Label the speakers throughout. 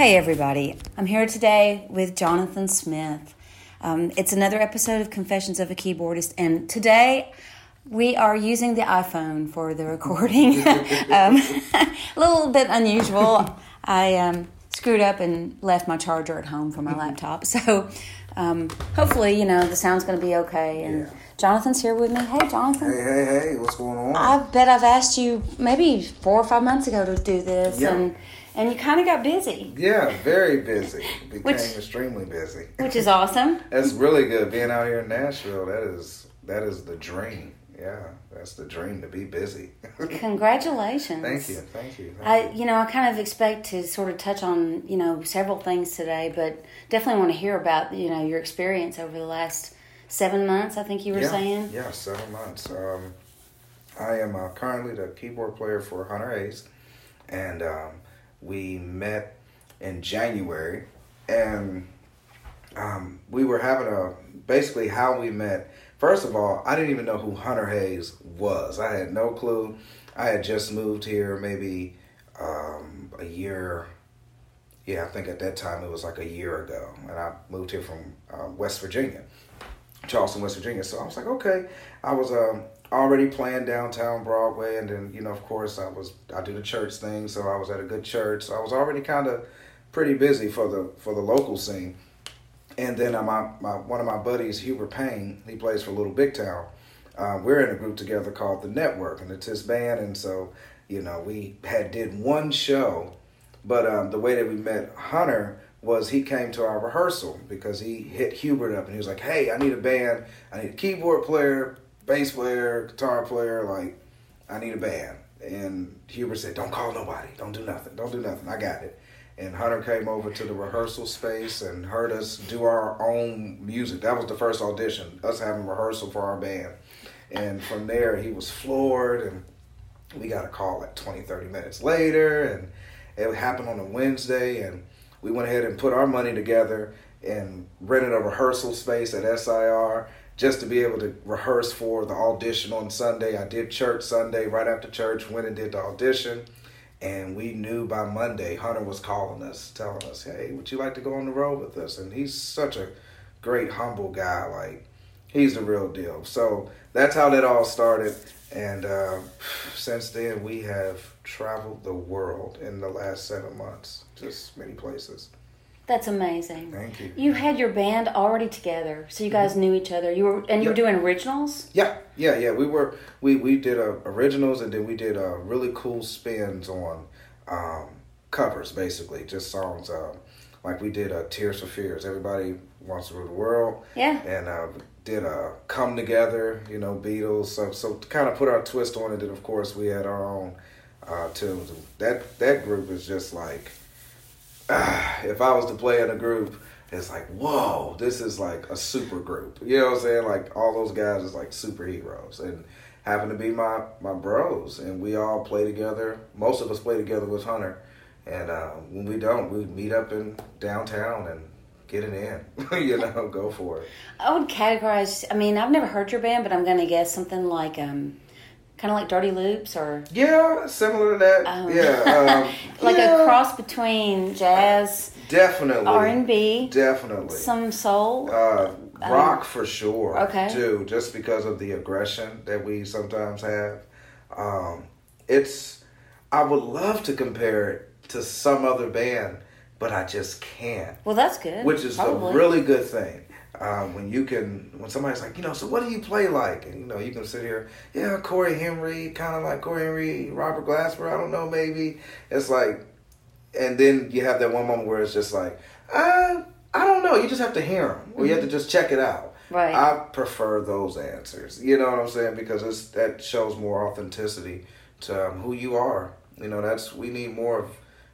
Speaker 1: Hey, everybody. I'm here today with Jonathan Smith. Um, it's another episode of Confessions of a Keyboardist, and today we are using the iPhone for the recording. um, a little bit unusual. I um, screwed up and left my charger at home for my laptop, so um, hopefully, you know, the sound's going to be okay. And
Speaker 2: Yeah.
Speaker 1: Jonathan's here with me. Hey, Jonathan.
Speaker 2: Hey, hey, hey, what's going on?
Speaker 1: I bet I've asked you maybe four or five months ago to do this,
Speaker 2: Yeah.
Speaker 1: and and you kind of got busy,
Speaker 2: yeah, very busy. Became
Speaker 1: Which-
Speaker 2: extremely busy.
Speaker 1: which is awesome.
Speaker 2: That's really good. Being out here in Nashville, that is that is the dream. Yeah, that's the dream to be busy.
Speaker 1: Congratulations.
Speaker 2: thank you, thank you. thank
Speaker 1: I,
Speaker 2: you.
Speaker 1: know, I kind of expect to sort of touch on, you know, several things today, but definitely want to hear about, you know, your experience over the last seven months. I think you were
Speaker 2: yeah,
Speaker 1: saying.
Speaker 2: Yeah, seven months. Um, I am uh, currently the keyboard player for Hunter Hayes, and um, we met in January, and um, we were having a basically how we met. First of all, I didn't even know who Hunter Hayes was. I had no clue. I had just moved here maybe um, a year. Yeah, I think at that time it was like a year ago, and I moved here from uh, West Virginia. Charleston, West Virginia. So I was like, okay. I was um, already playing downtown Broadway, and then you know, of course, I was I do the church thing, so I was at a good church. So I was already kind of pretty busy for the for the local scene. And then uh, my, my one of my buddies, Hubert Payne, he plays for Little Big Town. Uh, we're in a group together called the Network, and it's his band. And so, you know, we had did one show, but um, the way that we met Hunter was he came to our rehearsal because he hit Hubert up and he was like, "Hey, I need a band. I need a keyboard player, bass player, guitar player. Like, I need a band." And Hubert said, "Don't call nobody. Don't do nothing. Don't do nothing. I got it." And Hunter came over to the rehearsal space and heard us do our own music. That was the first audition, us having rehearsal for our band. And from there, he was floored, and we got a call like 20, 30 minutes later, and it happened on a Wednesday, and we went ahead and put our money together and rented a rehearsal space at SIR just to be able to rehearse for the audition on Sunday. I did church Sunday right after church, went and did the audition. And we knew by Monday, Hunter was calling us, telling us, "Hey, would you like to go on the road with us?" And he's such a great, humble guy. Like he's the real deal. So that's how that all started. And uh, since then, we have traveled the world in the last seven months, just many places.
Speaker 1: That's amazing.
Speaker 2: Thank you.
Speaker 1: You had your band already together, so you guys knew each other. You were and you were
Speaker 2: Mm-hmm.
Speaker 1: Doing originals.
Speaker 2: Yeah, yeah, yeah. We were we we did uh, originals and then we did uh, really cool spins on um, covers, basically, just songs. Um, like we did uh, "Tears for Fears." Everybody wants to rule the world.
Speaker 1: Yeah.
Speaker 2: and uh, did uh, "Come Together," you know, Beatles. So, so to kind of put our twist on it, and of course we had our own uh, tunes. That that group is just like, if I was to play in a group, it's like, whoa, this is like a super group. You know what I'm saying? Like all those guys is like superheroes, and happen to be my my bros, and we all play together. Most of us play together with Hunter. And uh, when we don't, we meet up in downtown and get it in. you know, go for it.
Speaker 1: I would categorize. I mean, I've never heard your band, but I'm to guess something like um, kind of like Dirty Loops or
Speaker 2: Yeah, similar to that.
Speaker 1: Um,
Speaker 2: yeah, um,
Speaker 1: like
Speaker 2: yeah,
Speaker 1: a cross between jazz,
Speaker 2: Definitely.
Speaker 1: R and B,
Speaker 2: Definitely.
Speaker 1: some soul.
Speaker 2: uh, rock for sure.
Speaker 1: okay.
Speaker 2: Too, just because of the aggression that we sometimes have. Um, it's. I would love to compare it to some other band, but I just can't.
Speaker 1: Well, that's good.
Speaker 2: which is
Speaker 1: probably.
Speaker 2: a really good thing. Um, when you can, when somebody's like, you know, so what do you play like? And you know, you can sit here, yeah, Cory Henry, kind of like Cory Henry, Robert Glasper. I don't know, maybe it's like, and then you have that one moment where it's just like, uh, I don't know. You just have to hear them, or you have to just check it out.
Speaker 1: Right.
Speaker 2: I prefer those answers. You know what I'm saying? Because it's that shows more authenticity to um, who you are. You know, that's we need more of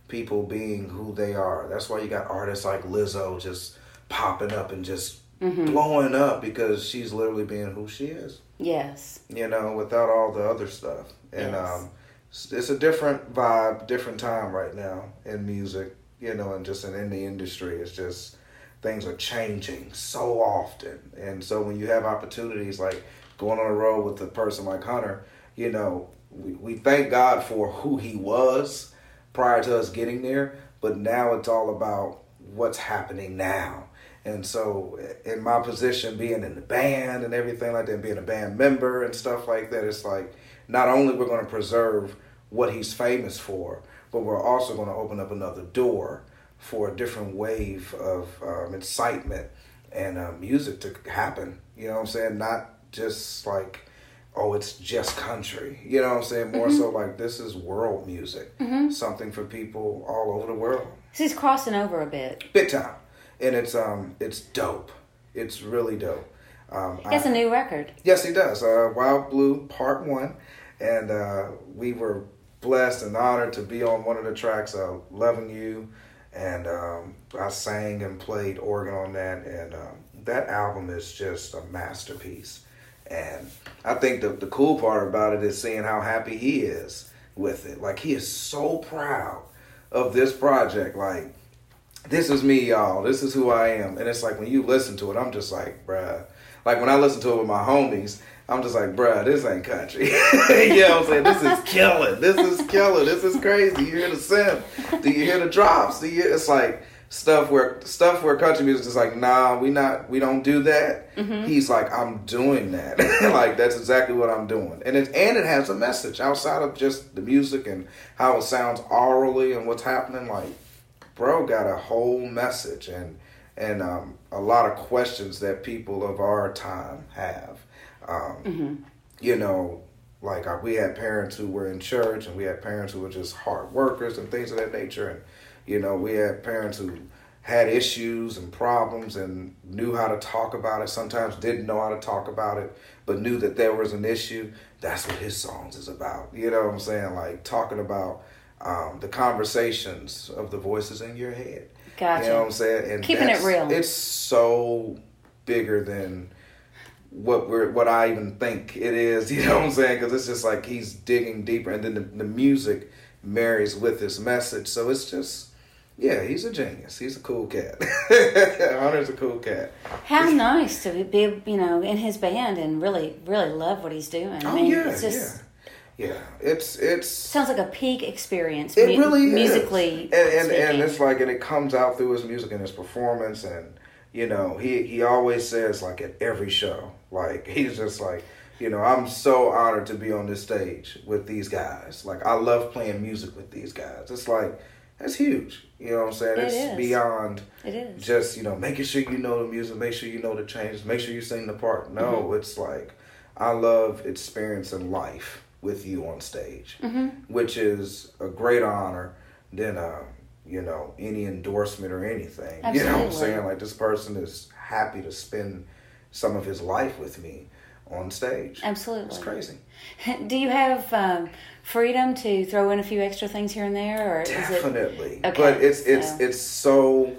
Speaker 2: people being who they are. That's why you got artists like Lizzo just popping up and just
Speaker 1: Mm-hmm.
Speaker 2: blowing up because she's literally being who she is.
Speaker 1: yes.
Speaker 2: You know, without all the other stuff. And
Speaker 1: Yes.
Speaker 2: um, it's, it's a different vibe, different time right now in music. You know, and just in, in the industry, it's just things are changing so often. And so when you have opportunities like going on a road with a person like Hunter, you know, we, we thank God for who he was prior to us getting there. But but now it's all about what's happening now. And so, in my position, being in the band and everything like that, being a band member and stuff like that, it's like not only we're going to preserve what he's famous for, but we're also going to open up another door for a different wave of um, excitement and uh, music to happen. You know what I'm saying? Not just like, oh, it's just country. You know what I'm saying? More mm-hmm. so like this is world music, mm-hmm. something for people all over the world.
Speaker 1: So he's crossing over a bit.
Speaker 2: Big time, and it's um it's dope. It's really dope.
Speaker 1: Um, he has I, a new record.
Speaker 2: Yes, he does. Uh, Wild Blue Part One, and uh, we were blessed and honored to be on one of the tracks, uh, "Loving You." and um, I sang and played organ on that, and um, that album is just a masterpiece. And I think the the cool part about it is seeing how happy he is with it. Like he is so proud of this project. Like this is me, y'all. This is who I am. And it's like when you listen to it, I'm just like, bruh. Like when I listen to it with my homies, I'm just like, bruh, this ain't country. you know what I'm saying? This is killing. This is killing. This is crazy. You hear the synth? Do you hear the drops? Do you? It's like stuff where stuff where country music is like, nah, we not, we don't do that. Mm-hmm. He's like, I'm doing that. like that's exactly what I'm doing, and it and it has a message outside of just the music and how it sounds orally and what's happening. Like, bro, got a whole message and and um, a lot of questions that people of our time have um, mm-hmm. You know, like uh, we had parents who were in church, and we had parents who were just hard workers and things of that nature, and you know, we had parents who had issues and problems and knew how to talk about it. Sometimes didn't know how to talk about it, but knew that there was an issue. That's what his songs is about. You know what I'm saying? Like talking about um, the conversations of the voices in your head.
Speaker 1: Gotcha.
Speaker 2: You know what I'm saying?
Speaker 1: And keeping it real.
Speaker 2: It's so bigger than what we're what I even think it is. You know what I'm saying? Because it's just like he's digging deeper, and then the, the music marries with his message. So it's just. Yeah, he's a genius. He's a cool cat. Hunter's a cool cat.
Speaker 1: How nice to be, you know, in his band and really, really love what he's doing.
Speaker 2: I oh mean, yeah, it's just, yeah, yeah. It's it's
Speaker 1: sounds like a peak experience.
Speaker 2: It mu- really
Speaker 1: musically,
Speaker 2: and and, and it's like, and it comes out through his music and his performance, and you know, he he always says like at every show, like he's just like, you know, I'm so honored to be on this stage with these guys. Like I love playing music with these guys. It's like that's huge. You know what I'm saying?
Speaker 1: It
Speaker 2: it's
Speaker 1: is.
Speaker 2: beyond
Speaker 1: it is.
Speaker 2: just, you know, making sure you know the music, make sure you know the changes, make sure you sing the part. No, mm-hmm. it's like I love experiencing life with you on stage, mm-hmm. which is a great honor than uh, you know, any endorsement or anything.
Speaker 1: Absolutely.
Speaker 2: You know what I'm saying? Like this person is happy to spend some of his life with me on stage.
Speaker 1: Absolutely.
Speaker 2: It's crazy.
Speaker 1: Do you have um, freedom to throw in a few extra things here and there or
Speaker 2: Definitely.
Speaker 1: It... Okay.
Speaker 2: But it's it's so. it's so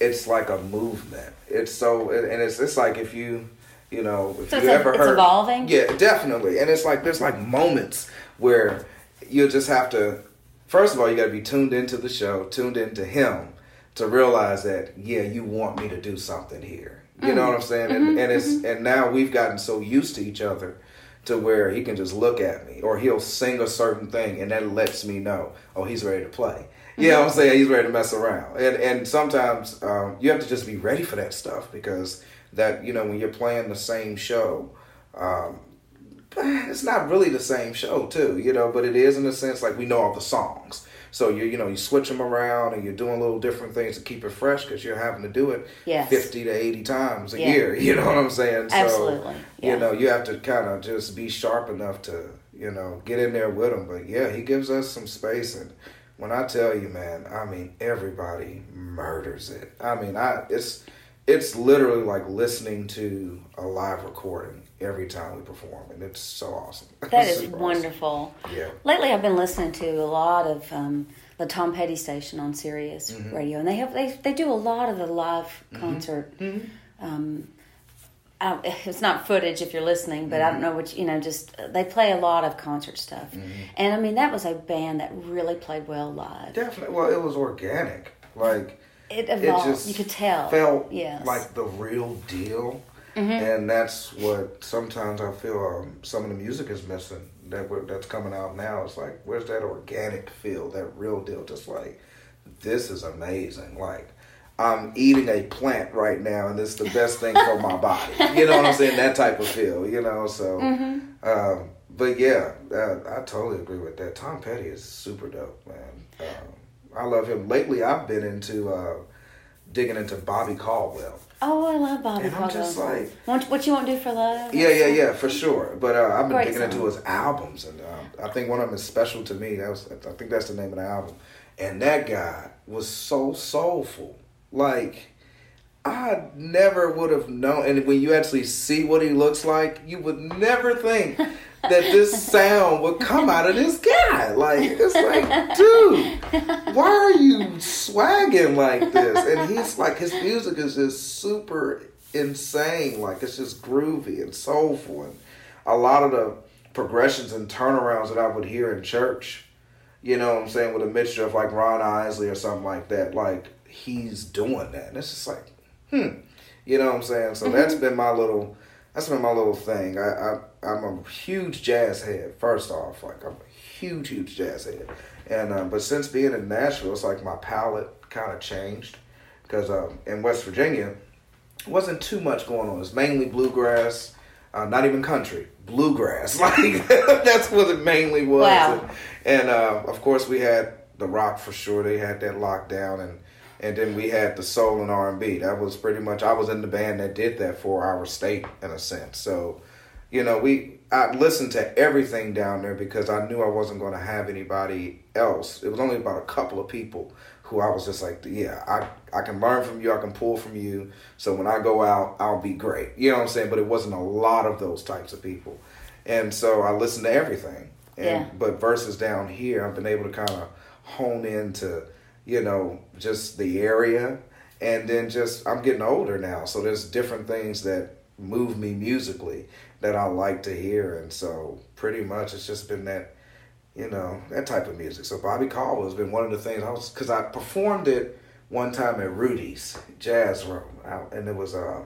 Speaker 2: it's like a movement. It's so and it's it's like if you you know, if
Speaker 1: so
Speaker 2: you ever
Speaker 1: a,
Speaker 2: heard
Speaker 1: evolving?
Speaker 2: Yeah, definitely. And it's like there's like moments where you just have to first of all, you got to be tuned into the show, tuned into him to realize that yeah, you want me to do something here. You mm-hmm. know what I'm saying? And, mm-hmm. and it's mm-hmm. and now we've gotten so used to each other to where he can just look at me or he'll sing a certain thing and that lets me know, oh, he's ready to play. You know what I'm saying? He's ready to mess around. And and sometimes um, you have to just be ready for that stuff because that you know when you're playing the same show. Um, it's not really the same show too, you know, but it is in a sense like we know all the songs. So you you know you switch them around and you're doing little different things to keep it fresh because you're having to do it
Speaker 1: yes.
Speaker 2: fifty to eighty times a yeah. year. You know what I'm saying?
Speaker 1: Absolutely.
Speaker 2: So, yeah. You know you have to kind of just be sharp enough to you know get in there with him. But yeah, he gives us some space and when I tell you, man, I mean everybody murders it. I mean I it's it's literally like listening to a live recording every time we perform, and it's so awesome.
Speaker 1: That is wonderful.
Speaker 2: Awesome. Yeah.
Speaker 1: Lately, I've been listening to a lot of um, the Tom Petty station on Sirius mm-hmm. Radio, and they have they they do a lot of the live mm-hmm. concert. Mm-hmm. Um, it's not footage if you're listening, but I don't mm-hmm. know what you know. Just they play a lot of concert stuff, mm-hmm. and I mean that was a band that really played well live.
Speaker 2: Definitely, well, it was organic, like
Speaker 1: it evolved. It just you could tell.
Speaker 2: Felt
Speaker 1: yes.
Speaker 2: like the real deal. Mm-hmm. And that's what sometimes I feel um, some of the music is missing. That that's coming out now. It's like, where's that organic feel, that real deal? Just like this is amazing. Like, I'm eating a plant right now, and this is the best thing for my body. You know what I'm saying? That type of feel, you know. So,
Speaker 1: Mm-hmm.
Speaker 2: um, but yeah, uh, I totally agree with that. Tom Petty is super dope, man. Um, I love him. Lately, I've been into uh, digging into Bobby Caldwell.
Speaker 1: Oh, I love Bobby
Speaker 2: And I'm
Speaker 1: Caldwell.
Speaker 2: just like-
Speaker 1: what, what you won't do for love?
Speaker 2: Yeah, yeah, yeah, for sure. But uh, I've been
Speaker 1: Great
Speaker 2: digging into his albums, and um, I think one of them is special to me. That was, I think that's the name of the album. And that guy was so soulful. Like I never would have known. And when you actually see what he looks like, you would never think that this sound would come out of this guy. Like it's like, dude, why are you swagging like this? And he's like, his music is just super insane. Like it's just groovy and soulful, and a lot of the progressions and turnarounds that I would hear in church. You know what I'm saying? With a mixture of like Ron Isley or something like that. Like he's doing that. And it's just like, hmm. You know what I'm saying? So that's been my little that's been my little thing. I, I I'm a huge jazz head, first off. Like I'm a huge, huge jazz head. And um, but since being in Nashville, it's like my palate kind of changed. Because um, in West Virginia, wasn't too much going on. It's mainly bluegrass, uh, not even country, bluegrass. Like that's what it mainly was.
Speaker 1: Wow.
Speaker 2: And, and uh, of course, we had the rock for sure. They had that locked down, and and then we had the soul and R and B. That was pretty much. I was in the band that did that for our state in a sense. So, you know, we I listened to everything down there because I knew I wasn't going to have anybody else. It was only about a couple of people who I was just like, yeah, I I can learn from you, I can pull from you. So when I go out, I'll be great. You know what I'm saying? But it wasn't a lot of those types of people, and so I listened to everything. And,
Speaker 1: Yeah.
Speaker 2: But versus down here, I've been able to kind of hone into, you know, just the area, and then just I'm getting older now, so there's different things that move me musically that I like to hear, and so pretty much it's just been that you know, that type of music. So Bobby Caldwell has been one of the things I was because I performed it one time at Rudy's Jazz Room, out, and it was uh,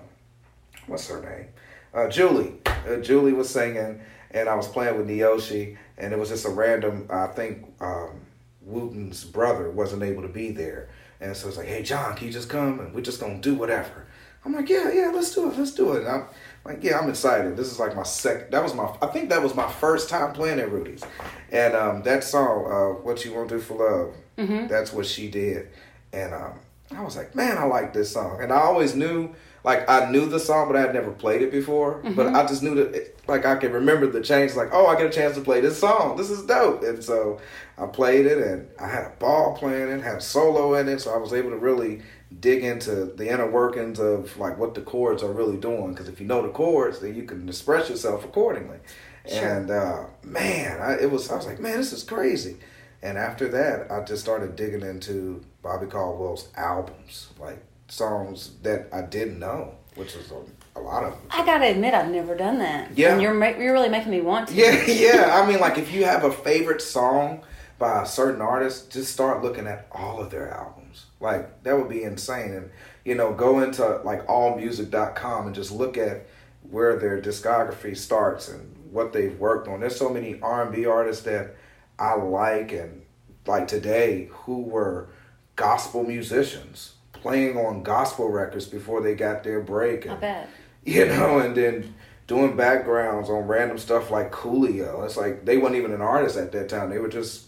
Speaker 2: what's her name, uh, Julie. Uh, Julie was singing, and I was playing with Neoshi, and it was just a random. I think um, Wooten's brother wasn't able to be there, and so it's like, hey John, can you just come and we're just gonna do whatever. I'm like, yeah, yeah, let's do it, let's do it. And I'm like, yeah, I'm excited. This is like my second. That was my. I think that was my first time playing at Rudy's, and um, that song, uh, "What You Won't Do for Love,"
Speaker 1: Mm-hmm.
Speaker 2: that's what she did, and um, I was like, man, I like this song, and I always knew. Like I knew the song, but I had never played it before. But I just knew that, it, like I can remember the change. Like, oh, I get a chance to play this song. This is dope. And so I played it, and I had a ball playing it, had a solo in it. So I was able to really dig into the inner workings of like what the chords are really doing. Because if you know the chords, then you can express yourself accordingly.
Speaker 1: Sure.
Speaker 2: And uh, man, I, it was. I was like, man, this is crazy. And after that, I just started digging into Bobby Caldwell's albums, like songs that I didn't know, which is a, a lot of them.
Speaker 1: I gotta admit, I've never done that.
Speaker 2: Yeah.
Speaker 1: And you're ma- you're really making me want to.
Speaker 2: Yeah, yeah. I mean, like if you have a favorite song by a certain artist, just start looking at all of their albums. Like that would be insane. And you know, go into like allmusic.com and just look at where their discography starts and what they've worked on. There's so many R&B artists that I like and like today who were gospel musicians playing on gospel records before they got their break.
Speaker 1: I bet.
Speaker 2: you know, and then doing backgrounds on random stuff like Coolio. It's like they weren't even an artist at that time. They were just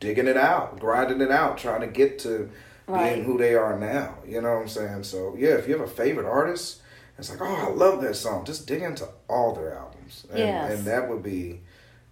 Speaker 2: digging it out, grinding it out, trying to get to
Speaker 1: Right.
Speaker 2: being who they are now. You know what I'm saying? So yeah, if you have a favorite artist, it's like, oh, I love that song. Just dig into all their albums. And,
Speaker 1: Yes.
Speaker 2: and that would be,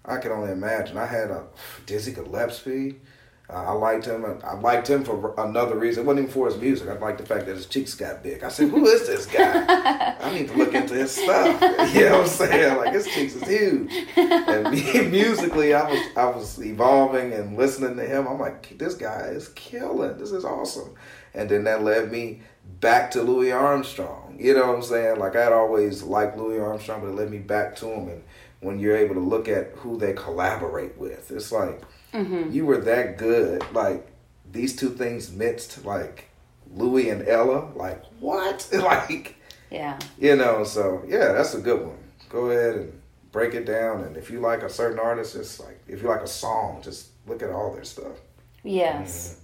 Speaker 2: I can only imagine. I had a Dizzy Gillespie. Uh, I liked him. I liked him for another reason. It wasn't even for his music. I liked the fact that his cheeks got big. I said, "Who is this guy? I need to look into his stuff." You know what I'm saying? Like his cheeks is huge. And me, musically, I was I was evolving and listening to him. I'm like, this guy is killing. This is awesome. And then that led me back to Louis Armstrong. You know what I'm saying? Like I'd always liked Louis Armstrong, but it led me back to him. And when you're able to look at who they collaborate with, it's like
Speaker 1: Mm-hmm.
Speaker 2: you were that good. Like these two things mixed, like Louis and Ella. Like what? Like
Speaker 1: Yeah.
Speaker 2: you know. So yeah, that's a good one. Go ahead and break it down. And if you like a certain artist, just like if you like a song, just look at all their stuff.
Speaker 1: Yes.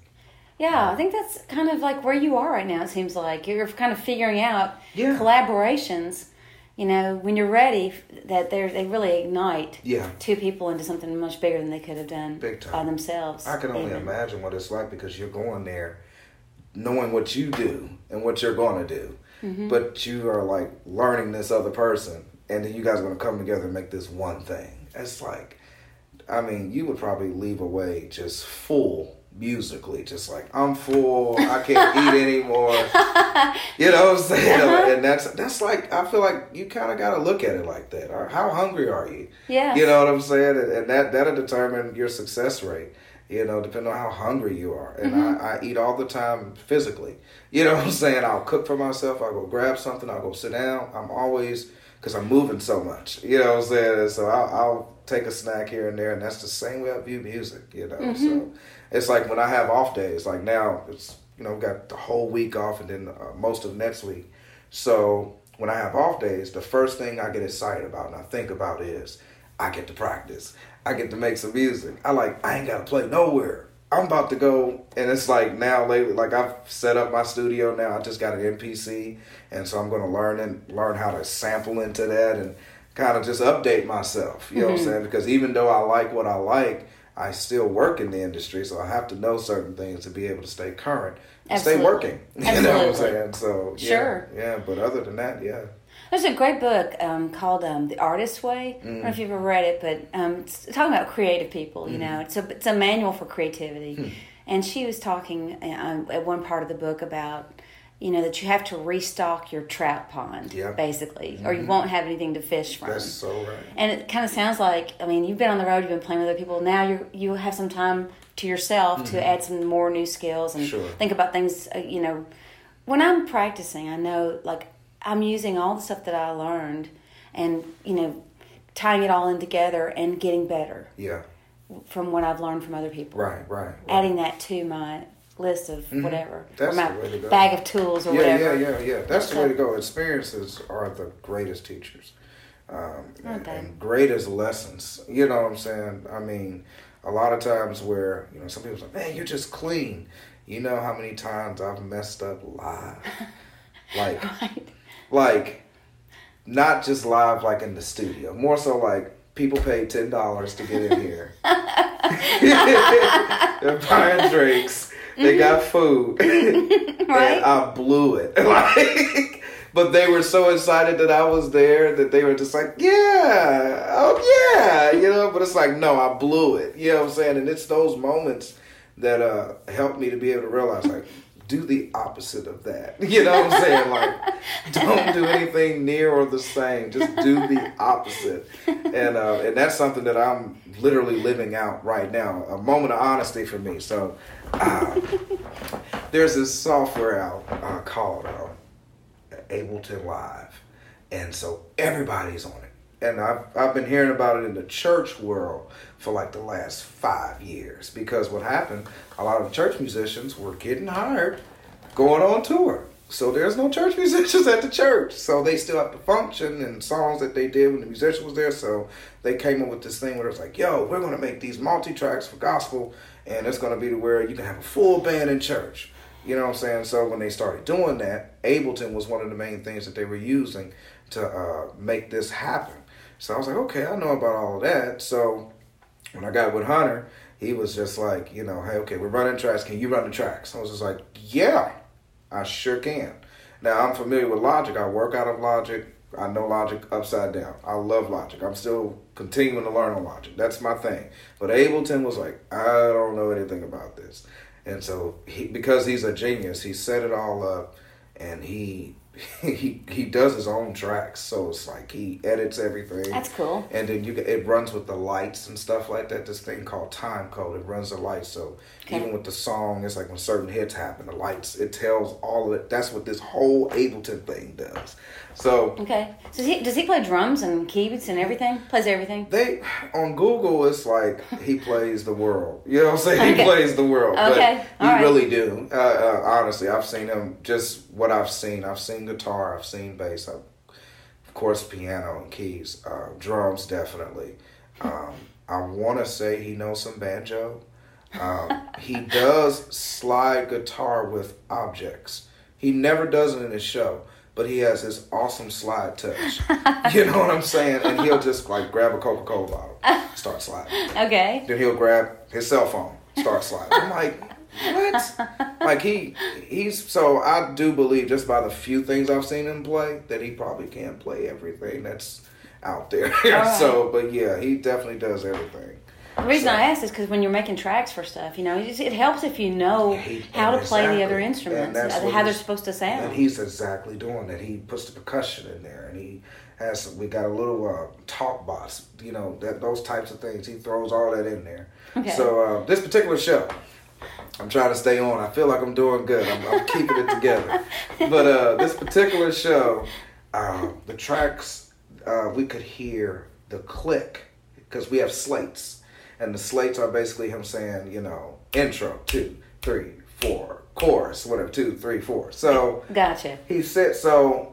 Speaker 1: Yeah, I think that's kind of like where you are right now. It seems like you're kind of figuring out
Speaker 2: Yeah.
Speaker 1: collaborations. You know, when you're ready, that they they really ignite
Speaker 2: Yeah.
Speaker 1: two people into something much bigger than they could have done
Speaker 2: Big time.
Speaker 1: by themselves.
Speaker 2: I can only imagine what it's like because you're going there knowing what you do and what you're going to do.
Speaker 1: Mm-hmm.
Speaker 2: But you are like learning this other person, and then you guys are going to come together and make this one thing. It's like, I mean, you would probably leave away just full musically, just like, I'm full, I can't eat anymore. You know what I'm saying?
Speaker 1: Uh-huh.
Speaker 2: And that's that's like I feel like you kind of got to look at it like that. Or How hungry are you?
Speaker 1: Yeah.
Speaker 2: You know what I'm saying? And, and that that'll determine your success rate. You know, depending on how hungry you are. And
Speaker 1: Mm-hmm.
Speaker 2: I, I eat all the time physically. You know what I'm saying? I'll cook for myself. I'll go grab something. I'll go sit down. I'm always because I'm moving so much. You know what I'm saying? And so I'll, I'll take a snack here and there, and that's the same way I view music. You know,
Speaker 1: Mm-hmm.
Speaker 2: so it's like when I have off days. Like now, it's you know got the whole week off, and then uh, most of next week. So when I have off days, the first thing I get excited about and I think about is I get to practice. I get to make some music. I like I ain't gotta play nowhere. I'm about to go and it's like now lately like I've set up my studio now. I just got an MPC and so I'm gonna learn and learn how to sample into that and kind of just update myself. You know what I'm saying? Because even though I like what I like, I still work in the industry, so I have to know certain things to be able to stay current and stay
Speaker 1: Absolutely.
Speaker 2: working. You know what I'm saying? So yeah,
Speaker 1: Sure.
Speaker 2: yeah. But other than that, yeah.
Speaker 1: There's a great book um, called um, The Artist's Way. I don't know if you've ever read it, but um, it's talking about creative people. You know, it's a it's a manual for creativity. And she was talking um, at one part of the book about you know that you have to restock your trout pond,
Speaker 2: Yep.
Speaker 1: basically, or you won't have anything to fish from.
Speaker 2: That's so right.
Speaker 1: And it kind of sounds like I mean you've been on the road, you've been playing with other people. Now you you have some time to yourself to add some more new skills and
Speaker 2: Sure.
Speaker 1: think about things. Uh, you know, when I'm practicing, I know like I'm using all the stuff that I learned, and you know, tying it all in together and getting better
Speaker 2: Yeah.
Speaker 1: from what I've learned from other people.
Speaker 2: Right. Right. right.
Speaker 1: Adding that to my list of whatever,
Speaker 2: That's
Speaker 1: or my
Speaker 2: the way to go.
Speaker 1: bag of tools or
Speaker 2: yeah,
Speaker 1: whatever.
Speaker 2: yeah, yeah, yeah. That's the way to go. Experiences are the greatest teachers, um, and, and greatest lessons. You know what I'm saying? I mean, a lot of times where you know some people say, "Man, you're just clean." You know how many times I've messed up live, like,
Speaker 1: Right.
Speaker 2: like, not just live, like in the studio. More so, like people paid ten dollars to get in here. They're buying drinks. They got food.
Speaker 1: Right.
Speaker 2: And I blew it. Like, but they were so excited that I was there that they were just like, yeah, oh yeah, you know. But it's like, no, I blew it. You know what I'm saying? And it's those moments that uh help me to be able to realize, like, do the opposite of that. You know what I'm saying? Like, don't do anything near or the same. Just do the opposite. And uh, and that's something that I'm literally living out right now. A moment of honesty for me. So. Uh, there's this software out uh, called uh, Ableton Live, and so everybody's on. And I've I've been hearing about it in the church world for like the last five years because what happened, a lot of church musicians were getting hired, going on tour. So there's no church musicians at the church. So they still have to function and songs that they did when the musician was there. So they came up with this thing where it's like, yo, we're gonna make these multi tracks for gospel, and it's gonna be to where you can have a full band in church. You know what I'm saying? So when they started doing that, Ableton was one of the main things that they were using to uh, make this happen. So I was like, okay, I know about all that. So when I got with Hunter, he was just like, you know, hey, okay, we're running tracks. Can you run the tracks? I was just like, yeah, I sure can. Now I'm familiar with Logic. I work out of Logic. I know Logic upside down. I love Logic. I'm still continuing to learn on Logic. That's my thing. But Ableton was like, I don't know anything about this. And so he, because he's a genius, he set it all up, and he he he does his own tracks. So it's like he edits everything.
Speaker 1: That's cool.
Speaker 2: And then you it runs with the lights and stuff like that. This thing called time code. It runs the lights. So
Speaker 1: Okay.
Speaker 2: even with the song, it's like when certain hits happen, the lights. It tells all of it. That's what this whole Ableton thing does. So
Speaker 1: Okay. So does he, does he play drums and keys and everything? Plays everything?
Speaker 2: they on Google, it's like he plays the world. You know what I'm saying?
Speaker 1: Okay.
Speaker 2: He plays the world.
Speaker 1: Okay.
Speaker 2: But he
Speaker 1: right.
Speaker 2: really do. Uh, uh, honestly, I've seen him. Just what I've seen. I've seen guitar. I've seen bass. I've, of course, piano and keys. Uh, drums, definitely. Um, I want to say he knows some banjo. Um, he does slide guitar with objects. He never does it in his show, but he has this awesome slide touch. you know what I'm saying? And he'll just like grab a Coca Cola bottle, start sliding.
Speaker 1: Okay.
Speaker 2: Then he'll grab his cell phone, start sliding. I'm like, what? like he he's so I do believe just by the few things I've seen him play that he probably can't play everything that's out there.
Speaker 1: right.
Speaker 2: so, but yeah, he definitely does everything.
Speaker 1: The reason
Speaker 2: So-
Speaker 1: I ask is because when you're making tracks for stuff, you know, it, helps if you know
Speaker 2: He-
Speaker 1: how to
Speaker 2: and
Speaker 1: play the other instruments, how they're supposed to sound.
Speaker 2: And he's exactly doing that. He puts the percussion in there, and he has. We got a little uh, talk box, you know, that those types of things. He throws all that in there.
Speaker 1: Okay.
Speaker 2: So uh, this particular show, I'm trying to stay on. I feel like I'm doing good. I'm, I'm keeping it together. But uh, this particular show, uh, the tracks, uh, we could hear the click because we have slates, and the slates are basically him saying, you know, intro two, three, four, chorus, whatever, two, three, four. So
Speaker 1: Gotcha.
Speaker 2: he said so.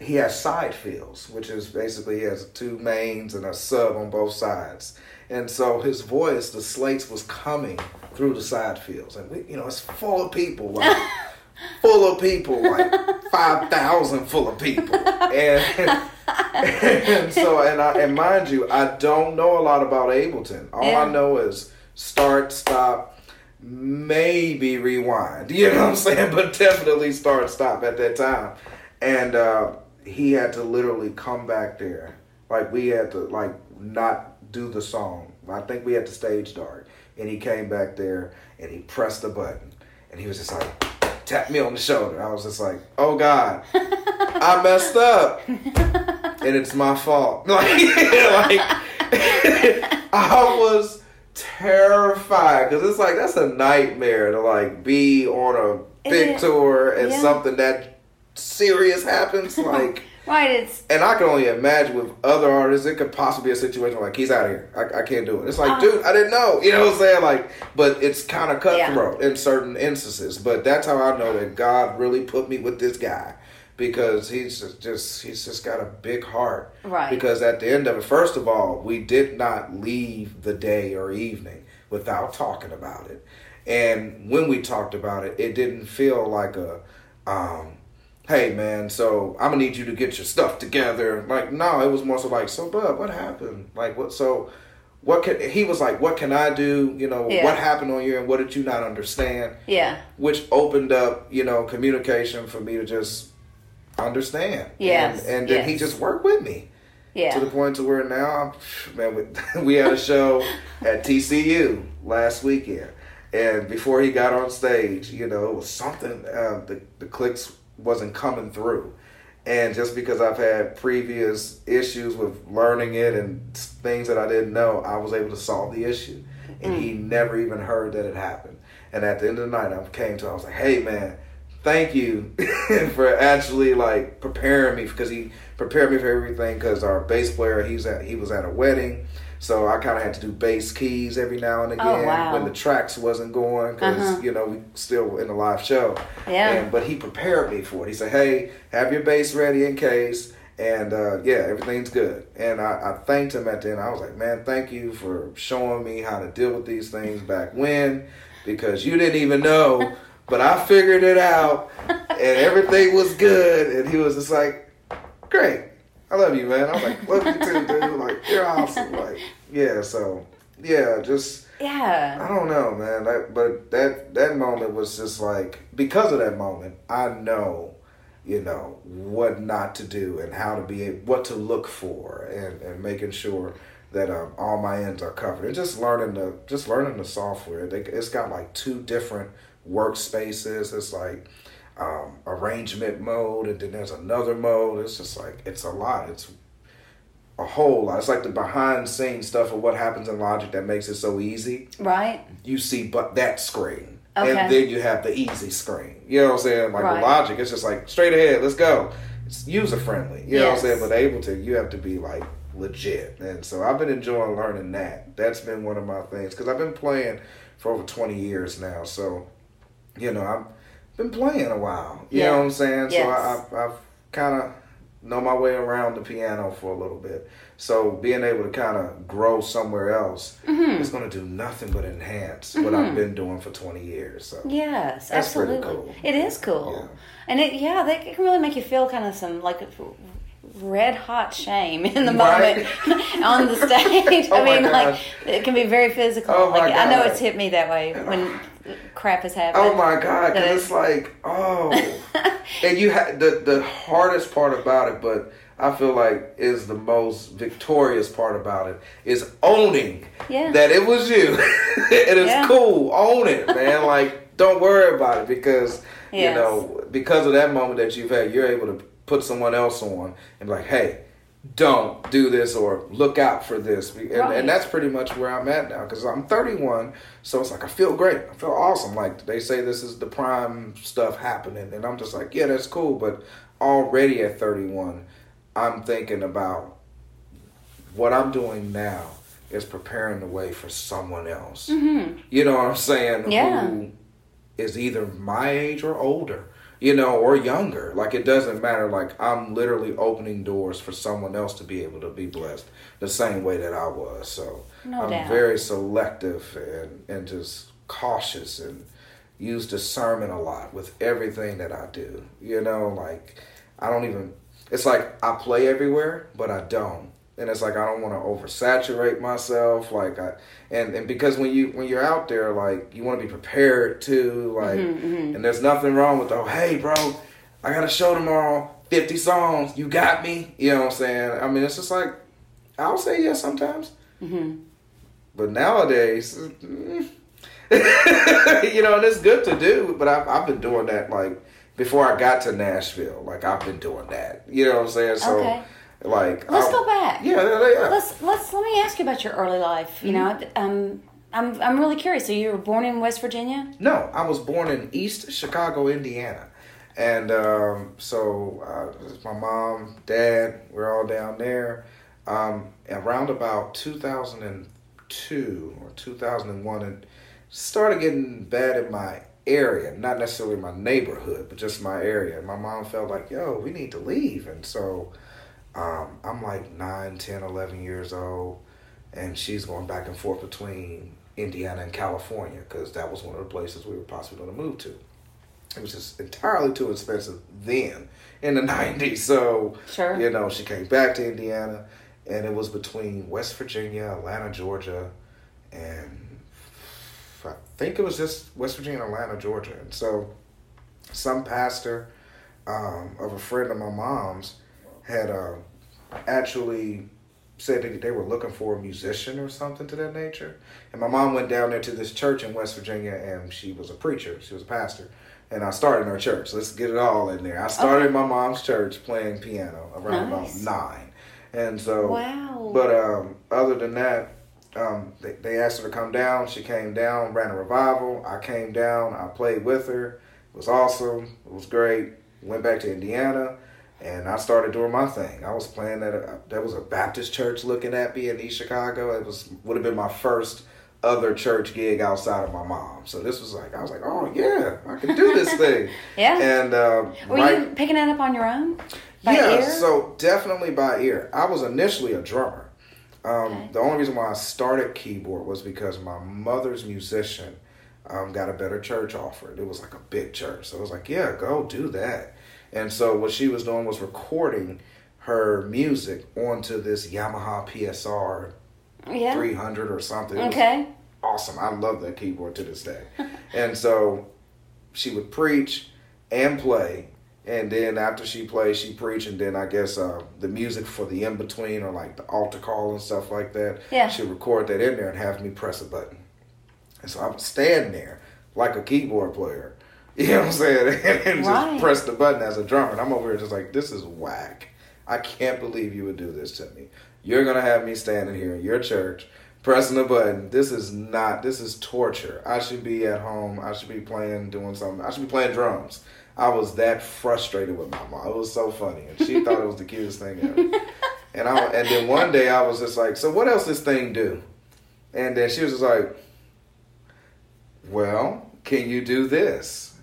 Speaker 2: He has side fills, which is basically he has two mains and a sub on both sides, and so his voice, the slates, was coming through the side fills, and we, you know, it's full of people, like full of people, like five thousand full of people, and, and so and I and mind you, I don't know a lot about Ableton. All
Speaker 1: Yeah.
Speaker 2: I know is start, stop, maybe rewind. You know what I'm saying? But definitely start, stop at that time. And uh, he had to literally come back there. Like we had to like not do the song. I think we had to stage dark. And he came back there and he pressed the button. And he was just like, tap me on the shoulder. I was just like, oh God, I messed up. and it's my fault. Like, like I was terrified because it's like that's a nightmare to like be on a big
Speaker 1: It
Speaker 2: tour and
Speaker 1: Yeah.
Speaker 2: something that serious happens. Like,
Speaker 1: Right. It's
Speaker 2: and I can only imagine with other artists, it could possibly be a situation like he's out of here. I, I can't do it. It's like,
Speaker 1: Uh.
Speaker 2: dude, I didn't know. You know what I'm saying? Like, but it's kind of
Speaker 1: Yeah.
Speaker 2: cutthroat in certain instances. But that's how I know that God really put me with this guy because he's just, just he's just got a big heart.
Speaker 1: Right.
Speaker 2: Because at the end of it, first of all, we did not leave the day or evening without talking about it. And when we talked about it, it didn't feel like a, um, hey man, so I'm gonna need you to get your stuff together. Like, no, it was more so like, so bud, what happened? Like, what? So, what can he was like? What can I do? You know,
Speaker 1: Yeah.
Speaker 2: what happened on you, and what did you not understand?
Speaker 1: yeah.
Speaker 2: Which opened up, you know, communication for me to just understand.
Speaker 1: Yes,
Speaker 2: and, and then he just worked with me
Speaker 1: Yeah.
Speaker 2: to the point to where now, man, we, we had a show at TCU last weekend, and before he got on stage, you know, it was something. Uh, the the clicks wasn't coming through, and just because I've had previous issues with learning it and things that I didn't know, I was able to solve the issue, and he mm. never even heard that it happened. And at the end of the night, I came to, him, I was like, "Hey, man." Thank you for actually like preparing me because he prepared me for everything. Because our bass player, he's at he was at a wedding, so I kind of had to do bass keys every now and again
Speaker 1: Oh, wow.
Speaker 2: when the tracks wasn't going because
Speaker 1: Uh-huh.
Speaker 2: you know we still in the live show.
Speaker 1: Yeah.
Speaker 2: And, but he prepared me for it. He said, "Hey, have your bass ready in case." And uh, yeah, everything's good. And I, I thanked him at the end. I was like, "Man, thank you for showing me how to deal with these things back when, because you didn't even know." But I figured it out, and everything was good. And he was just like, "Great, I love you, man." I'm like, "Love you too, dude. Like, you're awesome." Like, yeah. So, yeah, just
Speaker 1: yeah.
Speaker 2: I don't know, man. That, but that that moment was just like because of that moment, I know, you know, what not to do and how to be, what to look for, and and making sure that um, all my ends are covered. And just learning the just learning the software. They, it's got like two different workspaces. It's like um, arrangement mode, and then there's another mode. It's just like it's a lot. It's a whole lot. It's like the behind scenes stuff of what happens in Logic that makes it so easy.
Speaker 1: Right.
Speaker 2: You see, but that screen,
Speaker 1: Okay.
Speaker 2: and then you have the easy screen. You know what I'm saying? Like
Speaker 1: Right.
Speaker 2: Logic, it's just like straight ahead. Let's go. It's user friendly. You know what I'm saying? But Ableton, you have to be like legit. And so I've been enjoying learning that. That's been one of my things because I've been playing for over 20 years now. So you know, I've been playing a while. You
Speaker 1: Yeah.
Speaker 2: know what I'm saying?
Speaker 1: Yes.
Speaker 2: So I, I've, I've kind of know my way around the piano for a little bit. So being able to kind of grow somewhere else
Speaker 1: Mm-hmm.
Speaker 2: is going to do nothing but enhance what I've been doing for 20 years. So
Speaker 1: Yes,
Speaker 2: That's pretty
Speaker 1: absolutely.
Speaker 2: cool.
Speaker 1: It is cool,
Speaker 2: Yeah.
Speaker 1: and it yeah, they it can really make you feel kind of some like red hot shame in the
Speaker 2: Right.
Speaker 1: moment on the stage.
Speaker 2: Oh
Speaker 1: I mean, like it can be very physical.
Speaker 2: Oh
Speaker 1: like I know it's hit me that way when crap has happened.
Speaker 2: Oh my god! Because it's like, oh, and you had the the hardest part about it, but I feel like is the most victorious part about it is owning
Speaker 1: Yeah.
Speaker 2: that it was you. it is
Speaker 1: Yeah.
Speaker 2: cool. Own it, man. like, don't worry about it because you know because of that moment that you've had, you're able to put someone else on and be like, hey. Don't do this or look out for this, and,
Speaker 1: Right.
Speaker 2: and that's pretty much where I'm at now because I'm 31, so it's like I feel great, I feel awesome. Like they say, this is the prime stuff happening, and I'm just like, yeah, that's cool. But already at 31, I'm thinking about what I'm doing now is preparing the way for someone else. You know what I'm saying?
Speaker 1: Mm-hmm. Yeah.
Speaker 2: Who is either my age or older, you know, or younger. Like it doesn't matter. Like I'm literally opening doors for someone else to be able to be blessed the same way that I was. So
Speaker 1: No
Speaker 2: I'm
Speaker 1: doubt.
Speaker 2: very selective and, and just cautious and use discernment a lot with everything that I do. You know, like I don't even it's like I play everywhere, but I don't. And it's like I don't want to oversaturate myself, like I, and and because when you when you're out there, like you want to be prepared to like, mm-hmm, mm-hmm. and there's nothing wrong with oh hey bro, I got a show tomorrow, fifty songs, you got me, you know what I'm saying? I mean it's just like I'll say yes sometimes, mm-hmm. but nowadays, mm, you know, and it's good to do. But I've I've been doing that like before I got to Nashville. Like I've been doing that. You know what I'm saying? So
Speaker 1: Okay.
Speaker 2: Like
Speaker 1: Let's
Speaker 2: I'll-
Speaker 1: go back.
Speaker 2: Yeah, yeah.
Speaker 1: Let's let's let me ask you about your early life. You know, um, I'm I'm really curious. So you were born in West Virginia?
Speaker 2: No, I was born in East Chicago, Indiana. And um, so uh, my mom, dad, we're all down there. Um, around about 2002 or 2001, it started getting bad in my area. Not necessarily my neighborhood, but just my area. And my mom felt like, yo, we need to leave. And so um, I'm like 9, 10, 11 years old. And she's going back and forth between Indiana and California because that was one of the places we were possibly going to move to. It was just entirely too expensive then in the 90s. So,
Speaker 1: Sure.
Speaker 2: you know, she came back to Indiana and it was between West Virginia, Atlanta, Georgia, and I think it was just West Virginia, Atlanta, Georgia. And so some pastor um, of a friend of my mom's had uh, actually said that they were looking for a musician or something to that nature. And my mom went down there to this church in West Virginia, and she was a preacher. She was a pastor. And I started in her church. Let's get it all in there. I started in my mom's church playing piano around
Speaker 1: Nice.
Speaker 2: about nine. And so,
Speaker 1: Wow.
Speaker 2: but um, other than that, um, they, they asked her to come down. She came down, ran a revival. I came down. I played with her. It was awesome. It was great. Went back to Indiana, and I started doing my thing. I was playing at a there was a Baptist church looking at me in East Chicago. It was would have been my first other church gig outside of my mom. So this was like I was like, oh yeah, I can do this thing.
Speaker 1: Yeah.
Speaker 2: And uh,
Speaker 1: Were
Speaker 2: right,
Speaker 1: you picking it up on your own?
Speaker 2: Yeah,
Speaker 1: ear?
Speaker 2: so definitely by ear. I was initially a drummer. Um,
Speaker 1: Okay.
Speaker 2: The only reason why I started keyboard was because my mother's musician um, got a better church offer. It was like a big church. So I was like, yeah, go do that. And so what she was doing was recording her music onto this Yamaha PSR
Speaker 1: yeah.
Speaker 2: 300 or something.
Speaker 1: Okay.
Speaker 2: awesome. I love that keyboard to this day. and so she would preach and play. And then after she played, she preached, and then I guess uh, the music for the in between or like the altar call and stuff like that.
Speaker 1: Yeah.
Speaker 2: She'd record that in there and have me press a button. And so I would stand there like a keyboard player. You know what I'm saying? and just
Speaker 1: Right.
Speaker 2: press the button as a drummer. And I'm over here just like, this is whack. I can't believe you would do this to me. You're gonna have me standing here in your church pressing the button. This is not. This is torture. I should be at home. I should be playing, doing something. I should be playing drums. I was that frustrated with my mom. It was so funny, and she thought it was the cutest thing ever. And I and then one day I was just like, so what else this thing do? And then she was just like, well, can you do this?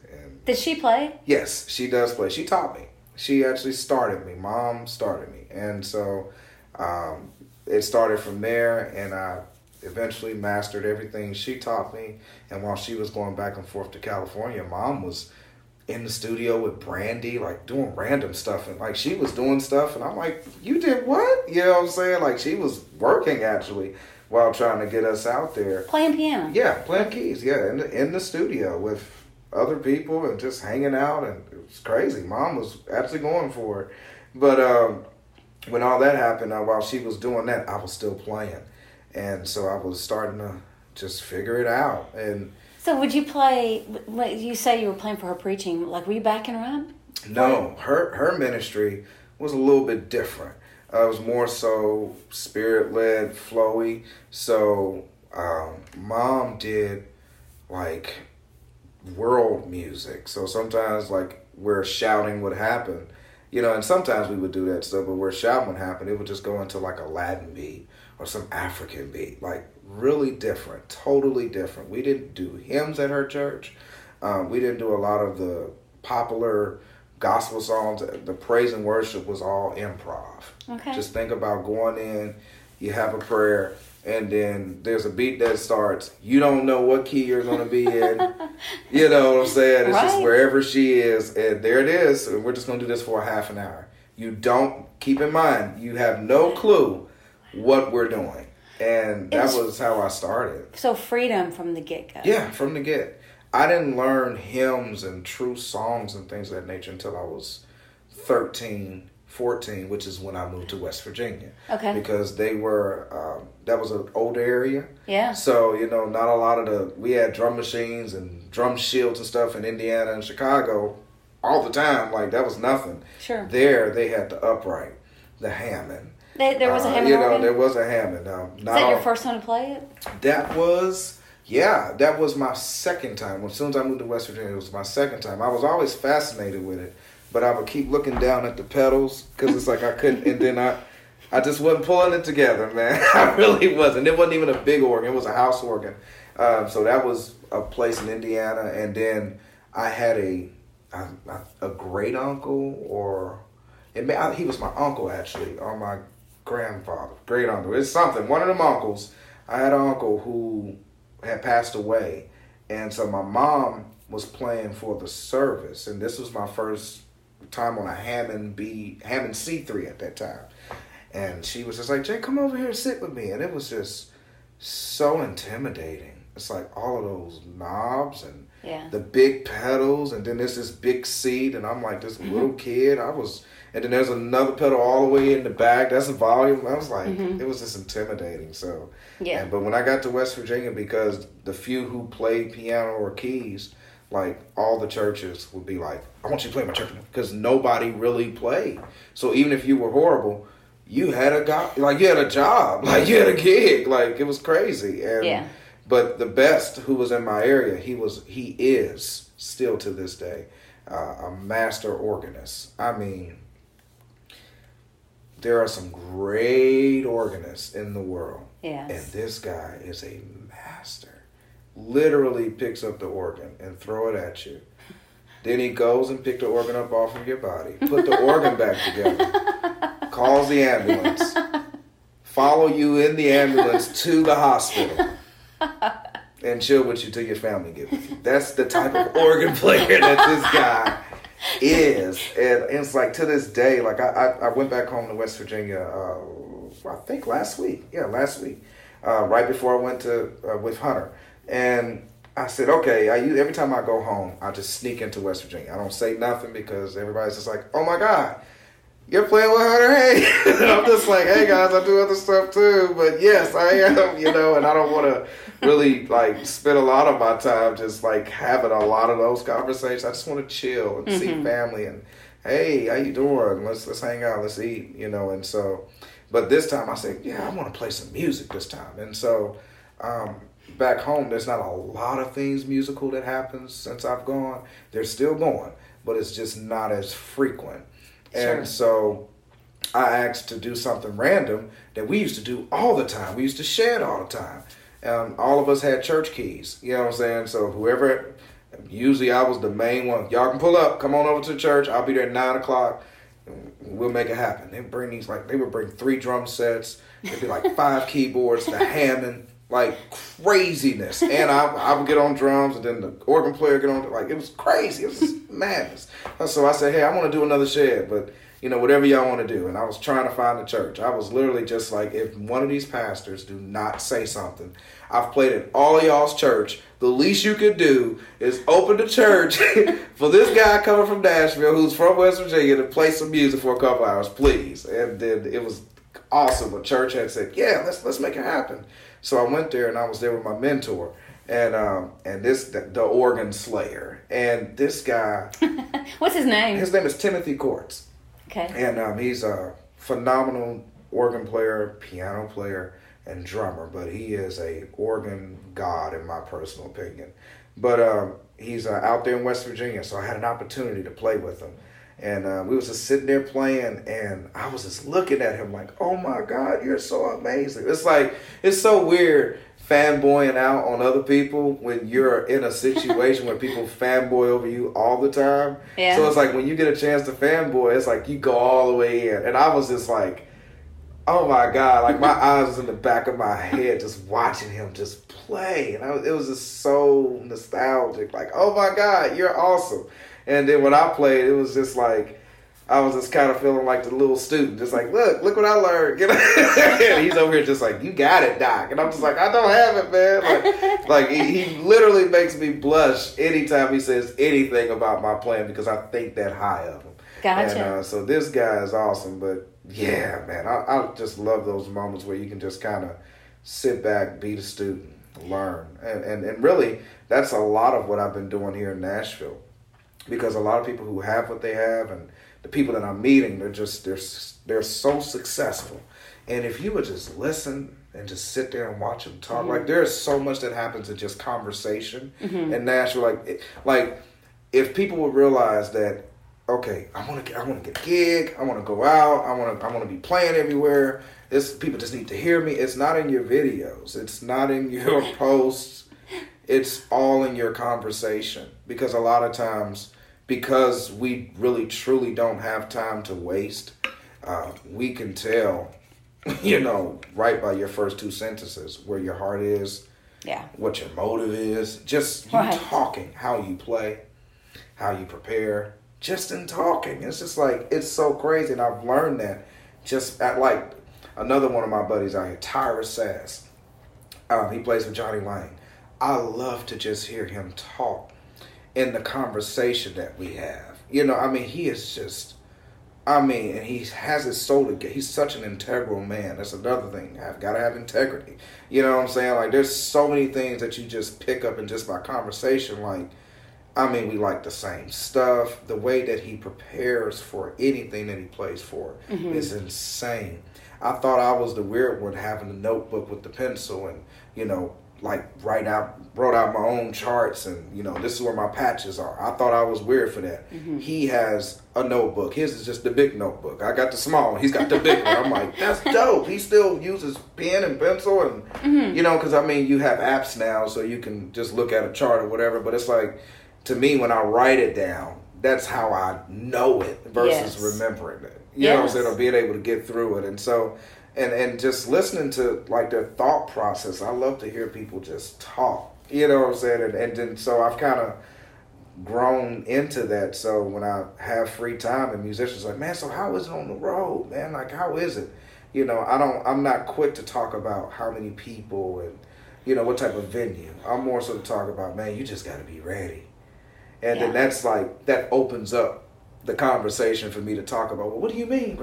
Speaker 1: Did she play?
Speaker 2: yes, she does play. She taught me. she actually started me. Mom started me, and so um, it started from there, and I eventually mastered everything she taught me. And while she was going back and forth to California, Mom was in the studio with Brandy, like doing random stuff, and like she was doing stuff, and I'm like, "You did what?" You know what I'm saying? Like she was working actually while trying to get us out there.
Speaker 1: Playing piano.
Speaker 2: Yeah, playing keys. Yeah, in the, in the studio with other people and just hanging out, and it was crazy. Mom was actually going for it, but um, when all that happened, uh, while she was doing that, I was still playing, and so I was starting to just figure it out. And
Speaker 1: so, would you play? You say you were playing for her preaching? Like, were you backing her up?
Speaker 2: No, her her ministry was a little bit different. Uh, it was more so spirit led, flowy. So, um, mom did like world music. So sometimes, like where shouting would happen, you know, and sometimes we would do that stuff, but where shouting would happen, it would just go into like a Latin beat or some African beat, like really different, totally different. We didn't do hymns at her church. Um, we didn't do a lot of the popular gospel songs. The praise and worship was all improv.
Speaker 1: Okay.
Speaker 2: Just think about going in, you have a prayer, and then there's a beat that starts. You don't know what key you're going to be in. you know what I'm saying? It's
Speaker 1: Right.
Speaker 2: just wherever she is, and there it is. And we're just going to do this for a half an hour. You don't keep in mind, you have no clue what we're doing. And that was how I started.
Speaker 1: So freedom from the get go.
Speaker 2: Yeah, from the get. I didn't learn hymns and true songs and things of that nature until I was 13, 14, which is when I moved to West Virginia.
Speaker 1: Okay.
Speaker 2: Because they were, um, that was an old area.
Speaker 1: Yeah.
Speaker 2: So, you know, not a lot of the, we had drum machines and drum shields and stuff in Indiana and Chicago all the time. Like, that was nothing.
Speaker 1: Sure.
Speaker 2: There, they had the upright, the Hammond.
Speaker 1: They, there was a
Speaker 2: Uh,
Speaker 1: Hammond
Speaker 2: You know,
Speaker 1: organ.
Speaker 2: there was a Hammond. Um,
Speaker 1: Is
Speaker 2: not
Speaker 1: that your
Speaker 2: all-
Speaker 1: first time to play it?
Speaker 2: that was yeah, that was my second time. As soon as I moved to West Virginia, it was my second time. I was always fascinated with it, but I would keep looking down at the pedals because it's like I couldn't, and then I, I just wasn't pulling it together, man. I really wasn't. It wasn't even a big organ; it was a house organ. Um, so that was a place in Indiana, and then I had a, a, a great uncle, or it may, I, he was my uncle actually, or my grandfather, great uncle. It's something. One of them uncles. I had an uncle who had passed away, and so my mom was playing for the service, and this was my first time on a Hammond B Hammond C three at that time, and she was just like, "Jay, come over here and sit with me," and it was just so intimidating. It's like all of those knobs and
Speaker 1: Yeah.
Speaker 2: the big pedals, and then there's this big seat, and I'm like this
Speaker 1: Mm-hmm.
Speaker 2: little kid. I was, and then there's another pedal all the way in the back. That's a volume. I was like, it was just intimidating. So,
Speaker 1: Mm-hmm. Yeah.
Speaker 2: and- but when I got to West Virginia, because the few who played piano or keys, like all the churches would be like, I want you to play my church because nobody really played. So even if you were horrible, you had a go- like you had a job, like you had a gig, like it was crazy. And
Speaker 1: Yeah.
Speaker 2: but the best who was in my area, he was he is still to this day uh, a master organist. I mean, there are some great organists in the world.
Speaker 1: Yes.
Speaker 2: And this guy is a master. Literally picks up the organ and throw it at you. Then he goes and pick the organ up off of your body, put the organ back together, calls the ambulance, follow you in the ambulance to the hospital, and chill with you till your family get with you. That's the type of organ player that this guy is, and it's like to this day. Like I, I, I went back home to West Virginia. Uh, I think last week. Yeah, last week, uh, right before I went to uh, with Hunter, and I said, okay. I use, every time I go home, I just sneak into West Virginia. I don't say nothing because everybody's just like, oh my god. You're playing with Hunter Hayes. And I'm just like, hey guys, I do other stuff too, but yes, I am, you know, and I don't want to really like spend a lot of my time just like having a lot of those conversations. I just want to chill and see family and hey, how you doing? Let's let's hang out, let's eat, you know. And so, but this time I said, yeah, I want to play some music this time. And so, um, back home, there's not a lot of things musical that happens since I've gone. They're still going, but it's just not as frequent.
Speaker 1: Sure.
Speaker 2: And so I asked to do something random that we used to do all the time. We used to share it all the time. Um, all of us had church keys, you know what I'm saying? So whoever Usually I was the main one. Y'all can pull up, come on over to church. I'll be there at nine o'clock. We'll make it happen. They bring these like they would bring three drum sets. It'd be like five keyboards, the Hammond, like craziness. And I, I would get on drums, and then the organ player get on. Like it was crazy. It was madness. So I said, hey, I want to do another shed, but you know whatever y'all want to do. And I was trying to find a church. I was literally just like, if one of these pastors do not say something, I've played at all of y'all's church. The least you could do is open the church for this guy coming from Nashville, who's from West Virginia, to play some music for a couple hours, please. And then it was awesome. A church had said, "Yeah, let's let's make it happen." So I went there and I was there with my mentor and um and this the, the organ slayer and this guy.
Speaker 1: What's his name?
Speaker 2: His name is Timothy Courts.
Speaker 1: Okay.
Speaker 2: And um, he's a phenomenal organ player, piano player, and drummer. But he is a organ god in my personal opinion. But um, he's uh, out there in West Virginia, so I had an opportunity to play with him. And uh, we was just sitting there playing, and I was just looking at him like, "Oh my God, you're so amazing!" It's like it's so weird fanboying out on other people when you're in a situation where people fanboy over you all the time.
Speaker 1: Yeah.
Speaker 2: So it's like when you get a chance to fanboy, it's like you go all the way in. And I was just like, oh my God, like my eyes was in the back of my head just watching him just play. And I was, it was just so nostalgic. Like, oh my God, you're awesome. And then when I played, it was just like, I was just kind of feeling like the little student, just like, look, look what I learned. And he's over here just like, you got it, Doc. And I'm just like, I don't have it, man. Like, like he, he literally makes me blush anytime he says anything about my playing because I think that high of him.
Speaker 1: Gotcha.
Speaker 2: And uh, so this guy is awesome, but yeah, man, I, I just love those moments where you can just kind of sit back, be the student, learn, and, and and really that's a lot of what I've been doing here in Nashville, because a lot of people who have what they have and the people that I'm meeting, they're just they're they're so successful, and if you would just listen and just sit there and watch them talk, like mm-hmm. there's so much that happens in just conversation mm-hmm. in Nashville, like it- like if people would realize that okay, I want to get, I want to get a gig. I want to go out. I want to, I want to be playing everywhere. This people just need to hear me. It's not in your videos. It's not in your posts. It's all in your conversation because a lot of times, because we really truly don't have time to waste, uh, we can tell, you know, right by your first two sentences where your heart is,
Speaker 1: Yeah.
Speaker 2: what your motive is, just you
Speaker 1: Right.
Speaker 2: talking, how you play, how you prepare, just in talking. It's just like it's so crazy, and I've learned that just at like another one of my buddies out here, Tyrus Sass. Um, he plays with Johnny Lane. I love to just hear him talk in the conversation that we have. You know, I mean, he is just. I mean, and he has his soul to get. He's such an integral man. That's another thing. I've got to have integrity. You know what I'm saying? Like, there's so many things that you just pick up in just by conversation. Like, I mean, we like the same stuff. The way that he prepares for anything that he plays for mm-hmm. is insane. I thought I was the weird one having the notebook with the pencil and, you know, like write out, wrote out my own charts and, you know, this is where my patches are. I thought I was weird for that. Mm-hmm. He has a notebook. His is just the big notebook. I got the small one. He's got the big one. I'm like, that's dope. He still uses pen and pencil and, mm-hmm. you know, because I mean, you have apps now so you can just look at a chart or whatever. But it's like, to me, when I write it down, that's how I know it versus
Speaker 1: Yes.
Speaker 2: remembering it. You know what I'm
Speaker 1: Yes.
Speaker 2: saying? Or being able to get through it. And so, and and just listening to like their thought process. I love to hear people just talk. You know what I'm saying? And and then so I've kind of grown into that. So when I have free time and musicians like, man, so how is it on the road, man? Like how is it? You know, I don't. I'm not quick to talk about how many people and you know what type of venue. I'm more so to talk about, man, you just got to be ready. And then that's like that opens up the conversation for me to talk about. Well, what do you mean,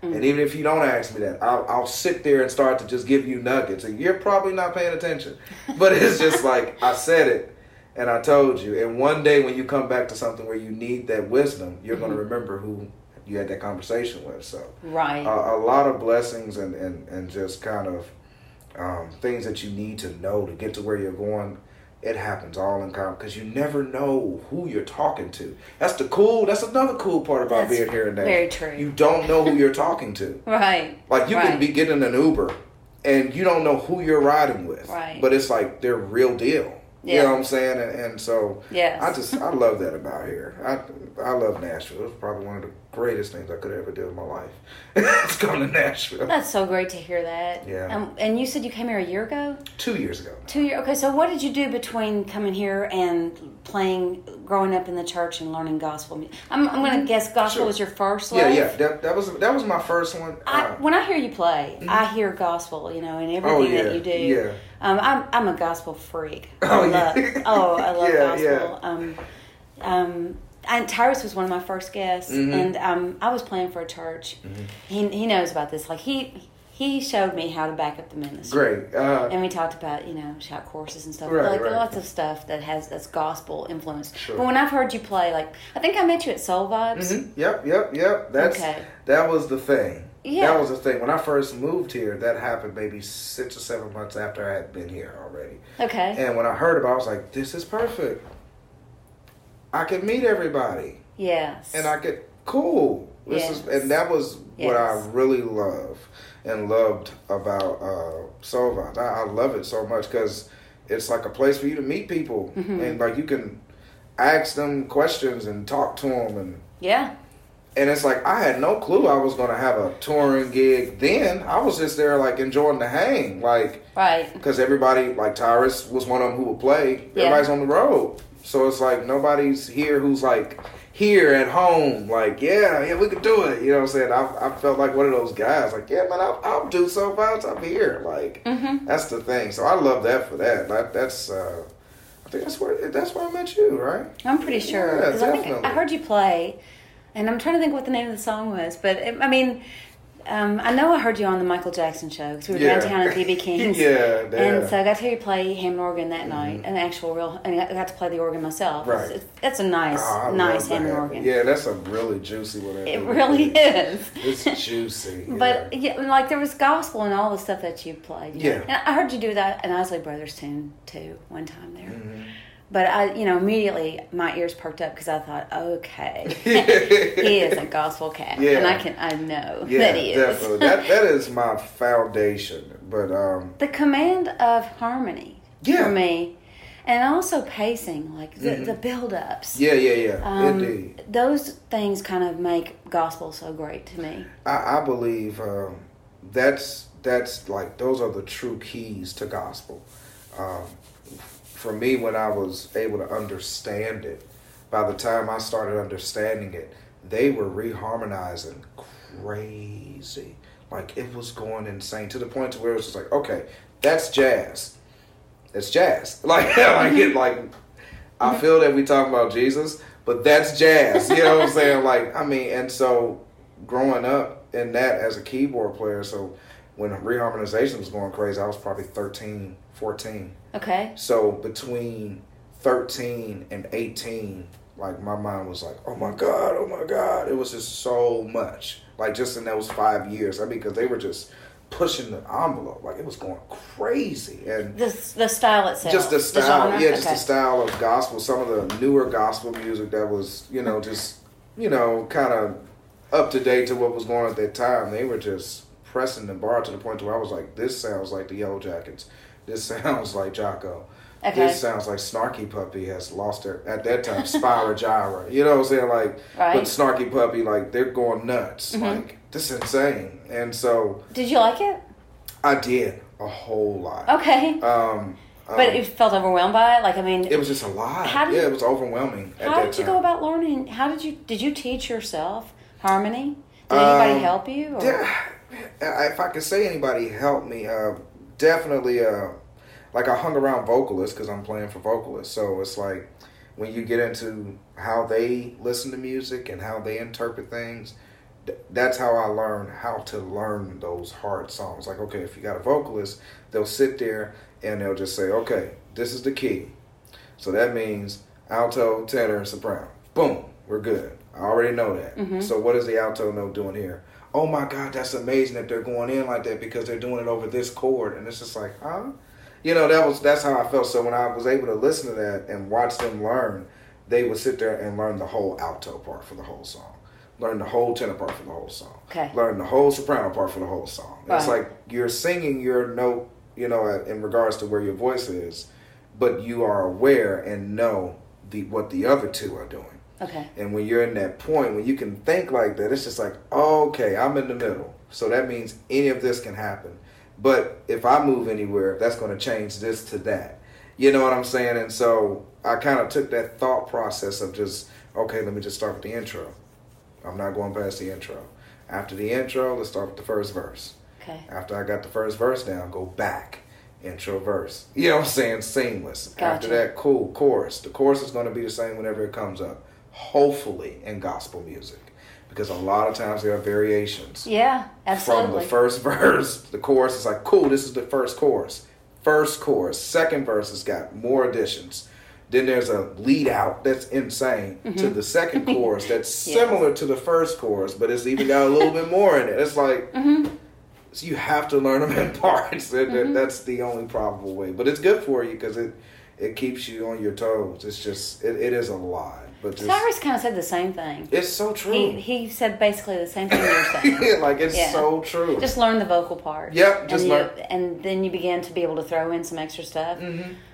Speaker 2: Brad? And even if you don't ask me that, I'll, I'll sit there and start to just give you nuggets. And you're probably not paying attention, but it's just like I said it and I told you. And one day when you come back to something where you need that wisdom, you're going to remember who you had that conversation with. So
Speaker 1: Right.
Speaker 2: a, a lot of blessings and, and, and just kind of um, things that you need to know to get to where you're going. It happens all in common because you never know who you're talking to. That's the cool. That's another cool part about
Speaker 1: That's
Speaker 2: being here and there.
Speaker 1: very true.
Speaker 2: You don't know who you're talking to.
Speaker 1: right.
Speaker 2: Like you
Speaker 1: right.
Speaker 2: can be getting an Uber, and you don't know who you're riding with.
Speaker 1: Right.
Speaker 2: But it's like they're real deal. You
Speaker 1: Yeah.
Speaker 2: know what I'm saying? And, and so
Speaker 1: Yes.
Speaker 2: I just I love that about here. I I love Nashville. It's probably one of the greatest things I could ever do in my life. it's come to Nashville.
Speaker 1: That's so great to hear that.
Speaker 2: Yeah.
Speaker 1: Um, and you said you came here a year ago.
Speaker 2: Two years ago.
Speaker 1: Two years. Okay, so what did you do between coming here and playing, growing up in the church and learning gospel music? I'm, I'm going to guess gospel
Speaker 2: Mm-hmm. Sure.
Speaker 1: was your first
Speaker 2: Yeah,
Speaker 1: love.
Speaker 2: yeah. That, that was that was my first one.
Speaker 1: I,
Speaker 2: Uh,
Speaker 1: when I hear you play, I hear gospel, you know, in everything
Speaker 2: Oh, yeah,
Speaker 1: that you do.
Speaker 2: yeah.
Speaker 1: Um, I'm I'm a gospel freak.
Speaker 2: Oh,
Speaker 1: I
Speaker 2: yeah.
Speaker 1: love, oh, I love
Speaker 2: Yeah,
Speaker 1: gospel. Um, um, and Tyrus was one of my first guests,
Speaker 2: Mm-hmm.
Speaker 1: and um, I was playing for a church. He he knows about this. Like he he showed me how to back up the ministry.
Speaker 2: great. Uh,
Speaker 1: And we talked about you know shout courses and stuff,
Speaker 2: Right,
Speaker 1: like
Speaker 2: right.
Speaker 1: lots of stuff that has that's gospel influence.
Speaker 2: Sure.
Speaker 1: But when I've heard you play, like I think I met you at Soul Vibes.
Speaker 2: mhm. Yep, yep, yep. That's
Speaker 1: Okay.
Speaker 2: that was the thing.
Speaker 1: Yeah.
Speaker 2: That was the thing. When I first moved here, that happened maybe six or seven months after I had been here already.
Speaker 1: Okay.
Speaker 2: And when I heard about it, I was like, this is perfect. I could meet everybody.
Speaker 1: yes.
Speaker 2: and I could cool. This
Speaker 1: Yes.
Speaker 2: is and that was what I really love and loved about uh, Soul I, I love it so much because it's like a place for you to meet people
Speaker 1: Mm-hmm.
Speaker 2: and like you can ask them questions and talk to them and
Speaker 1: yeah.
Speaker 2: and it's like I had no clue I was gonna have a touring gig then. I was just there like enjoying the hang, like
Speaker 1: Right.
Speaker 2: because everybody like Tyrus was one of them who would play.
Speaker 1: Yeah.
Speaker 2: Everybody's on the road, so it's like nobody's here who's like here at home. Like yeah, yeah, we could do it. You know what I'm saying? I, I felt like one of those guys. Like yeah, man, I'll, I'll do Soul Vibes. I'm here. Like
Speaker 1: Mm-hmm.
Speaker 2: that's the thing. So I love that for that. That that's. uh I think that's where that's where I met you, right?
Speaker 1: I'm pretty sure
Speaker 2: Yeah,
Speaker 1: I. I heard you play, and I'm trying to think what the name of the song was. But it, I mean, um, I know I heard you on the Michael Jackson show because we were
Speaker 2: Yeah.
Speaker 1: downtown at BB King's.
Speaker 2: Yeah, yeah.
Speaker 1: And so I got to hear you play Hammond organ that night, an actual real, and I got to play the organ myself.
Speaker 2: Right.
Speaker 1: It's, it's, that's a nice,
Speaker 2: Oh,
Speaker 1: nice Hammond organ.
Speaker 2: Yeah, that's a really juicy one.
Speaker 1: It really is.
Speaker 2: It's juicy.
Speaker 1: But yeah, like there was gospel and all the stuff that you played. you know.
Speaker 2: Yeah.
Speaker 1: and I heard you do that an Isley Brothers tune too one time there.
Speaker 2: Mm-hmm.
Speaker 1: But I, you know, immediately my ears perked up because I thought, okay, he is a gospel cat,
Speaker 2: Yeah.
Speaker 1: and I can, I know
Speaker 2: Yeah,
Speaker 1: that he is.
Speaker 2: definitely. that that is my foundation. But um,
Speaker 1: the command of harmony
Speaker 2: Yeah.
Speaker 1: for me, and also pacing, like the, the build-ups.
Speaker 2: yeah, yeah, yeah,
Speaker 1: Um,
Speaker 2: indeed.
Speaker 1: Those things kind of make gospel so great to me.
Speaker 2: I, I believe um, that's that's like those are the true keys to gospel. Um, for me, when I was able to understand it, by the time I started understanding it, they were reharmonizing crazy. Like it was going insane to the point to where it was just like, okay, that's jazz. It's jazz. Like like it like I mm-hmm. feel that we talk about Jesus, but that's jazz. You know what I'm saying? Like I mean, and so growing up in that as a keyboard player, so when reharmonization was going crazy, I was probably 13, 14.
Speaker 1: Okay.
Speaker 2: So between 13 and 18, like my mind was like, oh my God, oh my God. It was just so much. Like just in those five years. I mean, because they were just pushing the envelope. Like it was going crazy. And
Speaker 1: The, the style itself.
Speaker 2: just the style,
Speaker 1: genre?
Speaker 2: yeah, just
Speaker 1: Okay.
Speaker 2: the style of gospel. Some of the newer gospel music that was, you know, just, you know, kind of up to date to what was going on at that time. They were just pressing the bar to the point where I was like, this sounds like the Yellowjackets. This sounds like Jaco.
Speaker 1: Okay.
Speaker 2: This sounds like Snarky Puppy has lost their at that time Spyro Gyra. You know what I'm saying? Like
Speaker 1: Right.
Speaker 2: but Snarky Puppy, like they're going nuts.
Speaker 1: Mm-hmm.
Speaker 2: Like this is insane. And so
Speaker 1: Did you like it?
Speaker 2: I did a whole lot.
Speaker 1: Okay.
Speaker 2: Um
Speaker 1: but
Speaker 2: um,
Speaker 1: you felt overwhelmed by it? Like, I mean,
Speaker 2: it was just a lot.
Speaker 1: How did-
Speaker 2: yeah, it was overwhelming. At
Speaker 1: how did you
Speaker 2: time.
Speaker 1: go about learning? How did you, did you teach yourself harmony? Did anybody
Speaker 2: Um,
Speaker 1: help you? Or?
Speaker 2: Yeah, if I could say anybody helped me, uh, definitely. Uh, like I hung around vocalists because I'm playing for vocalists, so it's like when you get into how they listen to music and how they interpret things. th- That's how I learned how to learn those hard songs. Like, okay, if you got a vocalist, they'll sit there and they'll just say, okay, this is the key. So that means alto, tenor, soprano. Boom, we're good. I already know that. So what is the alto note doing here? Oh my God, that's amazing that they're going in like that because they're doing it over this chord, and it's just like, huh? You know, that was that's how I felt. So when I was able to listen to that and watch them learn, they would sit there and learn the whole alto part for the whole song, learn the whole tenor part for the whole song,
Speaker 1: Okay.
Speaker 2: learn the whole soprano part for the whole song. It's
Speaker 1: Right.
Speaker 2: like you're singing your note, you know, in regards to where your voice is, but you are aware and know the what the other two are doing.
Speaker 1: Okay.
Speaker 2: And when you're in that point, when you can think like that, it's just like, oh, okay, I'm in the middle. So that means any of this can happen. But if I move anywhere, that's going to change this to that. You know what I'm saying? And so I kind of took that thought process of just, okay, let me just start with the intro. I'm not going past the intro. After the intro, let's start with the first verse.
Speaker 1: Okay.
Speaker 2: After I got the first verse down, go back. Intro verse. You know what I'm saying? Seamless.
Speaker 1: Gotcha.
Speaker 2: After that, cool. Chorus. The chorus is going to be the same whenever it comes up. Hopefully in gospel music. Because a lot of times there are variations.
Speaker 1: Yeah, absolutely.
Speaker 2: From the first verse, the chorus is like, cool, this is the first chorus. First chorus. Second verse has got more additions. Then there's a lead out that's insane to the second chorus that's
Speaker 1: Mm-hmm. Yes.
Speaker 2: similar to the first chorus, but it's even got a little bit more in it. It's like,
Speaker 1: Mm-hmm.
Speaker 2: so you have to learn them in parts. That- that- That's the only probable way. But it's good for you because it, it keeps you on your toes. It's just, it, it is a lot. But
Speaker 1: Cyrus kind of said the same thing.
Speaker 2: it's so true.
Speaker 1: He he said basically the same thing you're saying.
Speaker 2: like, it's
Speaker 1: Yeah.
Speaker 2: so true.
Speaker 1: Just learn the vocal part.
Speaker 2: Yep, just
Speaker 1: and you-
Speaker 2: learn-
Speaker 1: and then you begin to be able to throw in some extra stuff.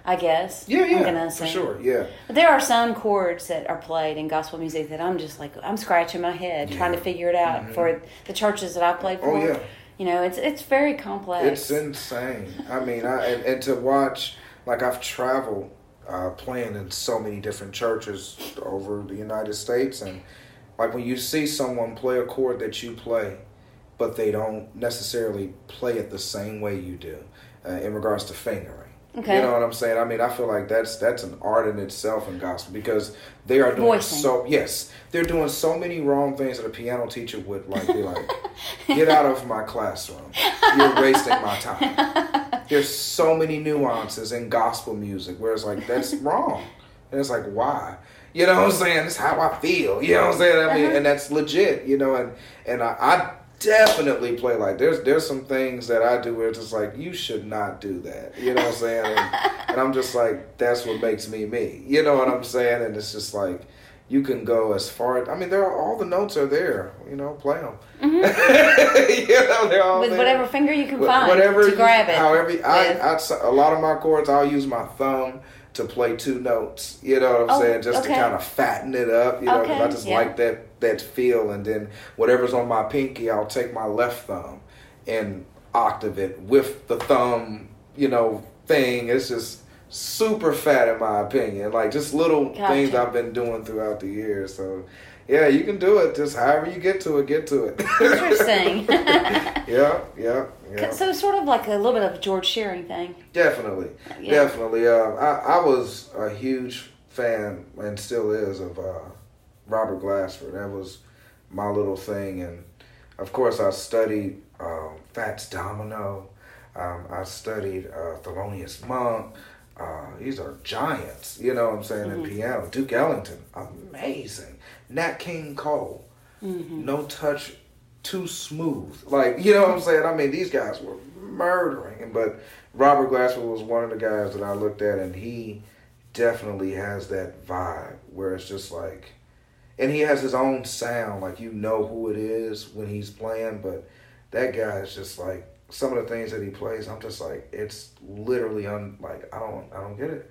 Speaker 1: I guess.
Speaker 2: Mm-hmm. yeah, yeah, for sure. Yeah.
Speaker 1: But there are some chords that are played in gospel music that I'm just like I'm scratching my head trying to figure it out for the churches that I played for.
Speaker 2: Mm-hmm. Oh, yeah.
Speaker 1: You know, it's it's very complex.
Speaker 2: It's insane. I mean, I and, and to watch like I've traveled uh, playing in so many different churches over the United States, and like when you see someone play a chord that you play, but they don't necessarily play it the same way you do, uh, in regards to fingering.
Speaker 1: Okay.
Speaker 2: You know what I'm saying? I mean, I feel like that's that's an art in itself in gospel because they are doing
Speaker 1: Voicing.
Speaker 2: so. Yes, they're doing so many wrong things that a piano teacher would like be like, "Get out of my classroom! You're wasting my time." There's so many nuances in gospel music where it's like that's wrong, and it's like why? You know what I'm saying? It's how I feel. You know what I'm saying? I mean, uh-huh. and that's legit. You know, and and I, I definitely play like there's there's some things that I do where it's just like you should not do that. You know what I'm saying? And, and I'm just like that's what makes me me. You know what I'm saying? And it's just like you can go as far. I mean, there are all the notes are there. You know, play them. you know, they're all
Speaker 1: with
Speaker 2: there.
Speaker 1: whatever finger you can
Speaker 2: Wh-
Speaker 1: find
Speaker 2: whatever
Speaker 1: to grab it.
Speaker 2: However, I,
Speaker 1: with.
Speaker 2: I a lot of my chords I'll use my thumb to play two notes. You know what I'm
Speaker 1: Oh,
Speaker 2: saying? Just
Speaker 1: okay.
Speaker 2: to kind of fatten it up. You know, 'cause
Speaker 1: Okay,
Speaker 2: I just
Speaker 1: yeah.
Speaker 2: like that that feel. And then whatever's on my pinky, I'll take my left thumb and octave it with the thumb. You know, thing. It's just super fat in my opinion. Like just little
Speaker 1: Gotcha.
Speaker 2: things I've been doing throughout the years. So. Yeah, you can do it. Just however you get to it, get to it.
Speaker 1: Interesting.
Speaker 2: yeah, yeah, yeah.
Speaker 1: so sort of like a little bit of a George Shearing thing.
Speaker 2: Definitely,
Speaker 1: Yeah.
Speaker 2: definitely. Uh, I I was a huge fan and still is of uh, Robert Glasper. That was my little thing, and of course I studied um, Fats Domino. Um, I studied uh, Thelonious Monk. Uh, these are giants, you know what I'm saying, in piano. Duke Ellington, amazing. Nat King Cole, no touch, too smooth. Like, you know what I'm saying? I mean, these guys were murdering. But Robert Glasper was one of the guys that I looked at, and he definitely has that vibe where it's just like, and he has his own sound. Like, you know who it is when he's playing, but that guy is just like, some of the things that he plays, I'm just like, it's literally un like I don't I don't get it.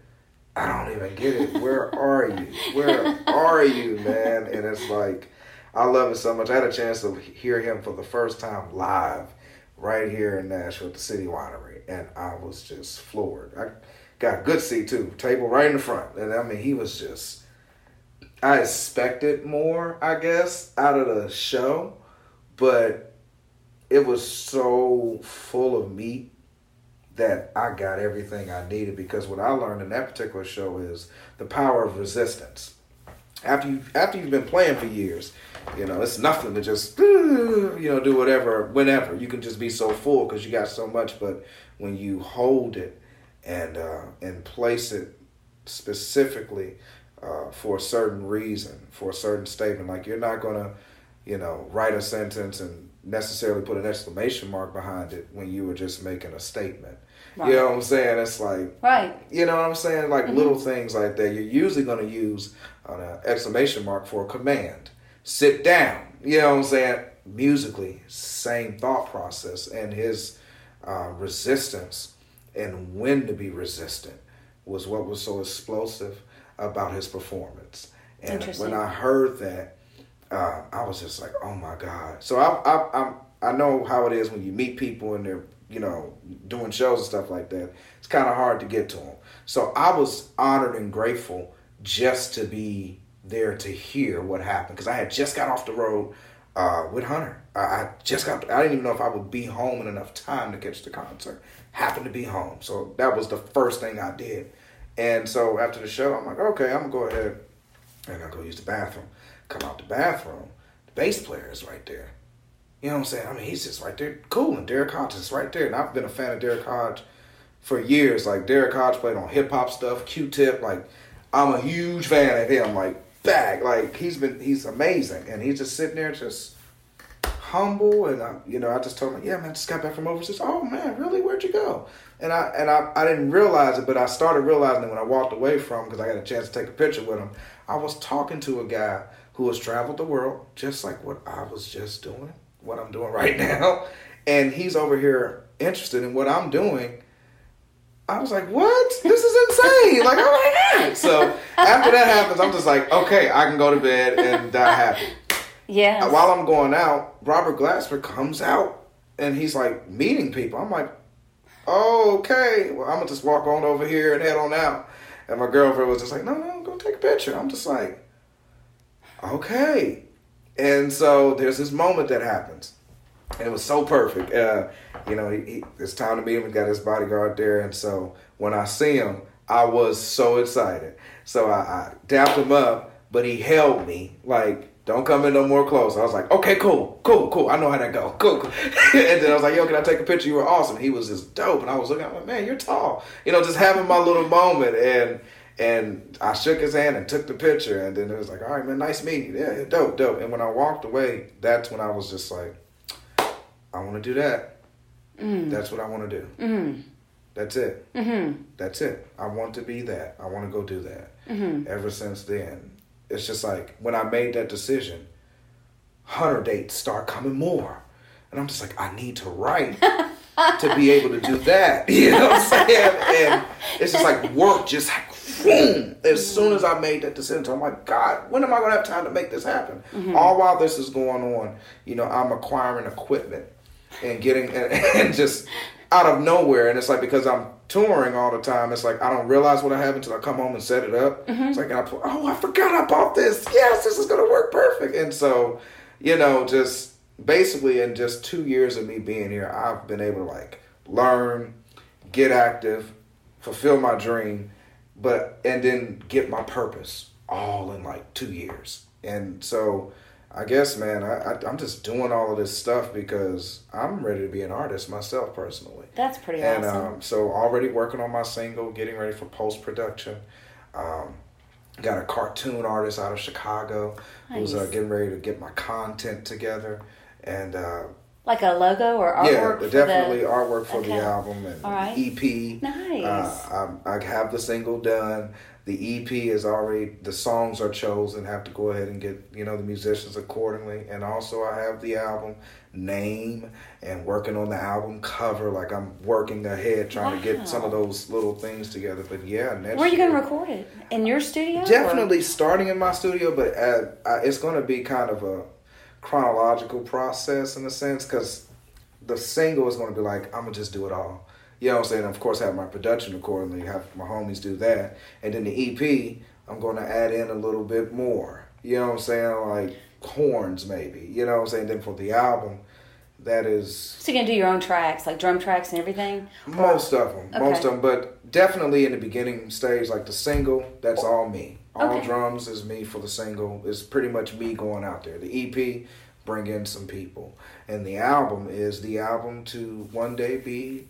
Speaker 2: I don't even get it. Where are you? Where are you, man? And it's like I love it so much. I had a chance to hear him for the first time live right here in Nashville at the City Winery, and I was just floored. I got good seat too, table right in the front, and I mean he was just. I expected more, I guess, out of the show, but it was so full of meat that I got everything I needed because what I learned in that particular show is the power of resistance. After you after you've been playing for years, you know it's nothing to just you know do whatever whenever you can just be so full because you got so much. But when you hold it and uh, and place it specifically uh, for a certain reason, for a certain statement, like you're not gonna you know write a sentence and necessarily put an exclamation mark behind it when you were just making a statement.
Speaker 1: Right.
Speaker 2: You know what I'm saying? It's like
Speaker 1: Right.
Speaker 2: you know what I'm saying? Like little things like that. You're usually going to use an uh, exclamation mark for a command. Sit down. You know what I'm saying? Musically, same thought process and his uh, resistance and when to be resistant was what was so explosive about his performance. And when I heard that, uh, I was just like, oh my God. So I, I, I'm, I know how it is when you meet people and they're, you know, doing shows and stuff like that. It's kind of hard to get to them. So I was honored and grateful just to be there to hear what happened because I had just got off the road uh, with Hunter. I, I just got. I didn't even know if I would be home in enough time to catch the concert. Happened to be home, so that was the first thing I did. And so after the show, I'm like, okay, I'm gonna go ahead and I go use the bathroom. Come out the bathroom, the bass player is right there. You know what I'm saying? I mean, he's just right there, cool. And Derrick Hodge is right there. And I've been a fan of Derrick Hodge for years. Like Derrick Hodge played on hip hop stuff, Q-Tip. Like I'm a huge fan of him. Like back, like he's been, he's amazing. And he's just sitting there, just humble. And I, you know, I just told him, yeah, man, I just got back from overseas. Oh man, really? Where'd you go? And I and I, I didn't realize it, but I started realizing it when I walked away from because I got a chance to take a picture with him. I was talking to a guy who has traveled the world, just like what I was just doing, what I'm doing right now, and he's over here interested in what I'm doing. I was like, "What? This is insane!" like, oh my god! So after that happens, I'm just like, "Okay, I can go to bed and die happy."
Speaker 1: Yeah.
Speaker 2: While I'm going out, Robert Glasper comes out and he's like meeting people. I'm like, oh, okay. Well, I'm gonna just walk on over here and head on out. And my girlfriend was just like, no, no, go take a picture. I'm just like, okay. And so there's this moment that happens. And it was so perfect. Uh, you know, he, he, it's time to meet him. He got his bodyguard there. And so when I see him, I was so excited. So I, I dapped him up, but he held me like, don't come in no more close. I was like, okay, cool, cool, cool. I know how that go. Cool, cool. and then I was like, yo, can I take a picture? You were awesome. He was just dope. And I was looking, I'm like, man, you're tall. You know, just having my little moment. And and I shook his hand and took the picture. And then it was like, all right, man, nice meeting you. Yeah, dope, dope. And when I walked away, that's when I was just like, I want to do that.
Speaker 1: Mm.
Speaker 2: That's what I want to do.
Speaker 1: Mm-hmm.
Speaker 2: That's it.
Speaker 1: Mm-hmm.
Speaker 2: That's it. I want to be that. I want to go do that.
Speaker 1: Mm-hmm.
Speaker 2: Ever since then, it's just like when I made that decision, hunter dates start coming more, and I'm just like, I need to write to be able to do that. You know what I'm saying? And it's just like work, just boom. As soon as I made that decision, I'm like, God, when am I gonna have time to make this happen? Mm-hmm. All while this is going on, you know, I'm acquiring equipment and getting and, and just out of nowhere. And it's like because I'm touring all the time, it's like I don't realize what I have until I come home and set it up. It's mm-hmm. like I put, oh, I forgot I bought this. Yes, this is gonna work perfect. And so, you know, just basically in just two years of me being here, I've been able to like learn, get active, fulfill my dream, but and then get my purpose all in like two years. And so I guess, man, I, I I'm just doing all of this stuff because I'm ready to be an artist myself personally.
Speaker 1: That's pretty
Speaker 2: And
Speaker 1: awesome.
Speaker 2: um, so already working on my single, getting ready for post production. Um, got a cartoon artist out of Chicago who's uh, getting ready to get my content together. And uh,
Speaker 1: like a logo or artwork
Speaker 2: yeah,
Speaker 1: for
Speaker 2: definitely
Speaker 1: the.
Speaker 2: artwork for
Speaker 1: Okay.
Speaker 2: the album and
Speaker 1: All right.
Speaker 2: EP.
Speaker 1: Nice.
Speaker 2: Uh, I, I have the single done. The EP is already the songs are chosen. Have to go ahead and get you know the musicians accordingly, and also I have the album name and working on the album cover. Like I'm working ahead trying to get some of
Speaker 1: Wow.
Speaker 2: those little things together. But yeah, next
Speaker 1: Where are you going to record it? In your studio? or-
Speaker 2: Definitely starting in my studio, but uh, uh, it's going to be kind of a chronological process in a sense because the single is going to be like, I'm going to just do it all. You know what I'm saying? Of course, have my production accordingly, have my homies do that. And then the EP, I'm going to add in a little bit more. You know what I'm saying? Like horns, maybe. You know what I'm saying? Then for the album, that is
Speaker 1: So you're going to do your own tracks, like drum tracks and everything?
Speaker 2: most of them, most of them, but definitely in the beginning stage, like the single, that's all me. All
Speaker 1: Okay.
Speaker 2: drums is me for the single. It's pretty much me going out there. The EP, bring in some people, and the album is the album to one day be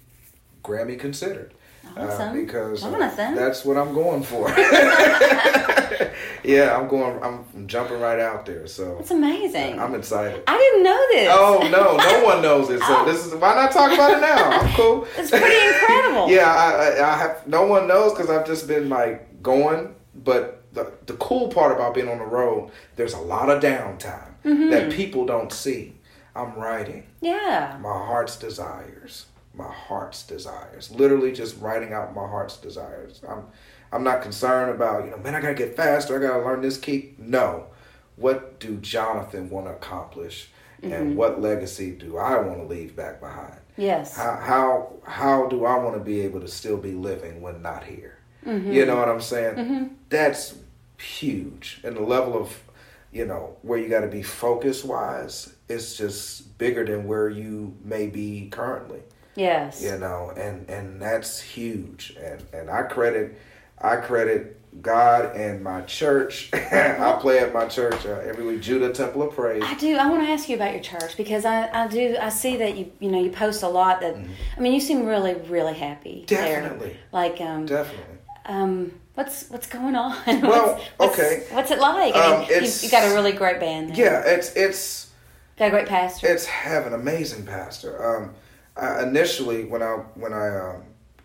Speaker 2: Grammy considered. Uh,
Speaker 1: Awesome.
Speaker 2: because uh, that's what I'm going for. yeah, I'm going. I'm jumping right out there. So
Speaker 1: it's amazing.
Speaker 2: I'm excited.
Speaker 1: I didn't know this.
Speaker 2: Oh no, no one knows it. So this is why not talk about it now? I'm cool.
Speaker 1: It's pretty incredible.
Speaker 2: yeah, I, I, I have no one knows because I've just been like going. But the the cool part about being on the road, there's a lot of downtime
Speaker 1: Mm-hmm.
Speaker 2: that people don't see. I'm writing
Speaker 1: Yeah.
Speaker 2: my heart's desires. my heart's desires. Literally just writing out my heart's desires. I'm I'm not concerned about, you know, man, I gotta get faster, I gotta learn this key. No. What do Jonathan want to accomplish? Mm-hmm. And what legacy do I want to leave back behind?
Speaker 1: Yes.
Speaker 2: How how how do I want to be able to still be living when not here? Mm-hmm. You know what I'm saying? Mm-hmm. That's huge. And the level of, you know, where you got to be focus wise, it's just bigger than where you may be currently.
Speaker 1: Yes.
Speaker 2: You know, and and that's huge. And and I credit I credit God and my church. I play at my church uh, every week, Judah Temple of Praise.
Speaker 1: I do. I want to ask you about your church because I, I do. I see that you you know you post a lot. That mm-hmm. I mean, you seem really really happy.
Speaker 2: Definitely.
Speaker 1: There. Like um.
Speaker 2: Definitely.
Speaker 1: Um. What's what's going on?
Speaker 2: Well,
Speaker 1: what's, what's,
Speaker 2: okay.
Speaker 1: What's it like? I mean, um, you, you got a really great band.
Speaker 2: There. Yeah, it's it's
Speaker 1: Got a great pastor.
Speaker 2: It's have an amazing pastor. Um, I, initially when I when I um,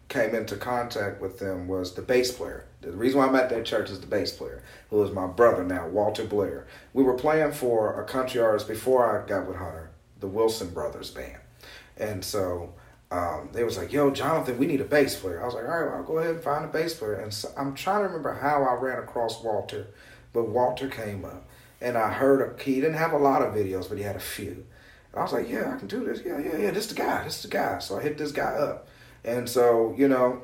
Speaker 2: came into contact with them was the bass player the reason why I'm at that church is the bass player, who is my brother now, Walter Blair. We were playing for a country artist before I got with Hunter, the Wilson Brothers band. And so um, they was like, yo, Jonathan, we need a bass player. I was like, all right, well, I'll go ahead and find a bass player. And so I'm trying to remember how I ran across Walter, but Walter came up. And I heard a, he didn't have a lot of videos, but he had a few. And I was like, yeah, I can do this. Yeah, yeah, yeah, this is the guy. This is the guy. So I hit this guy up. And so, you know,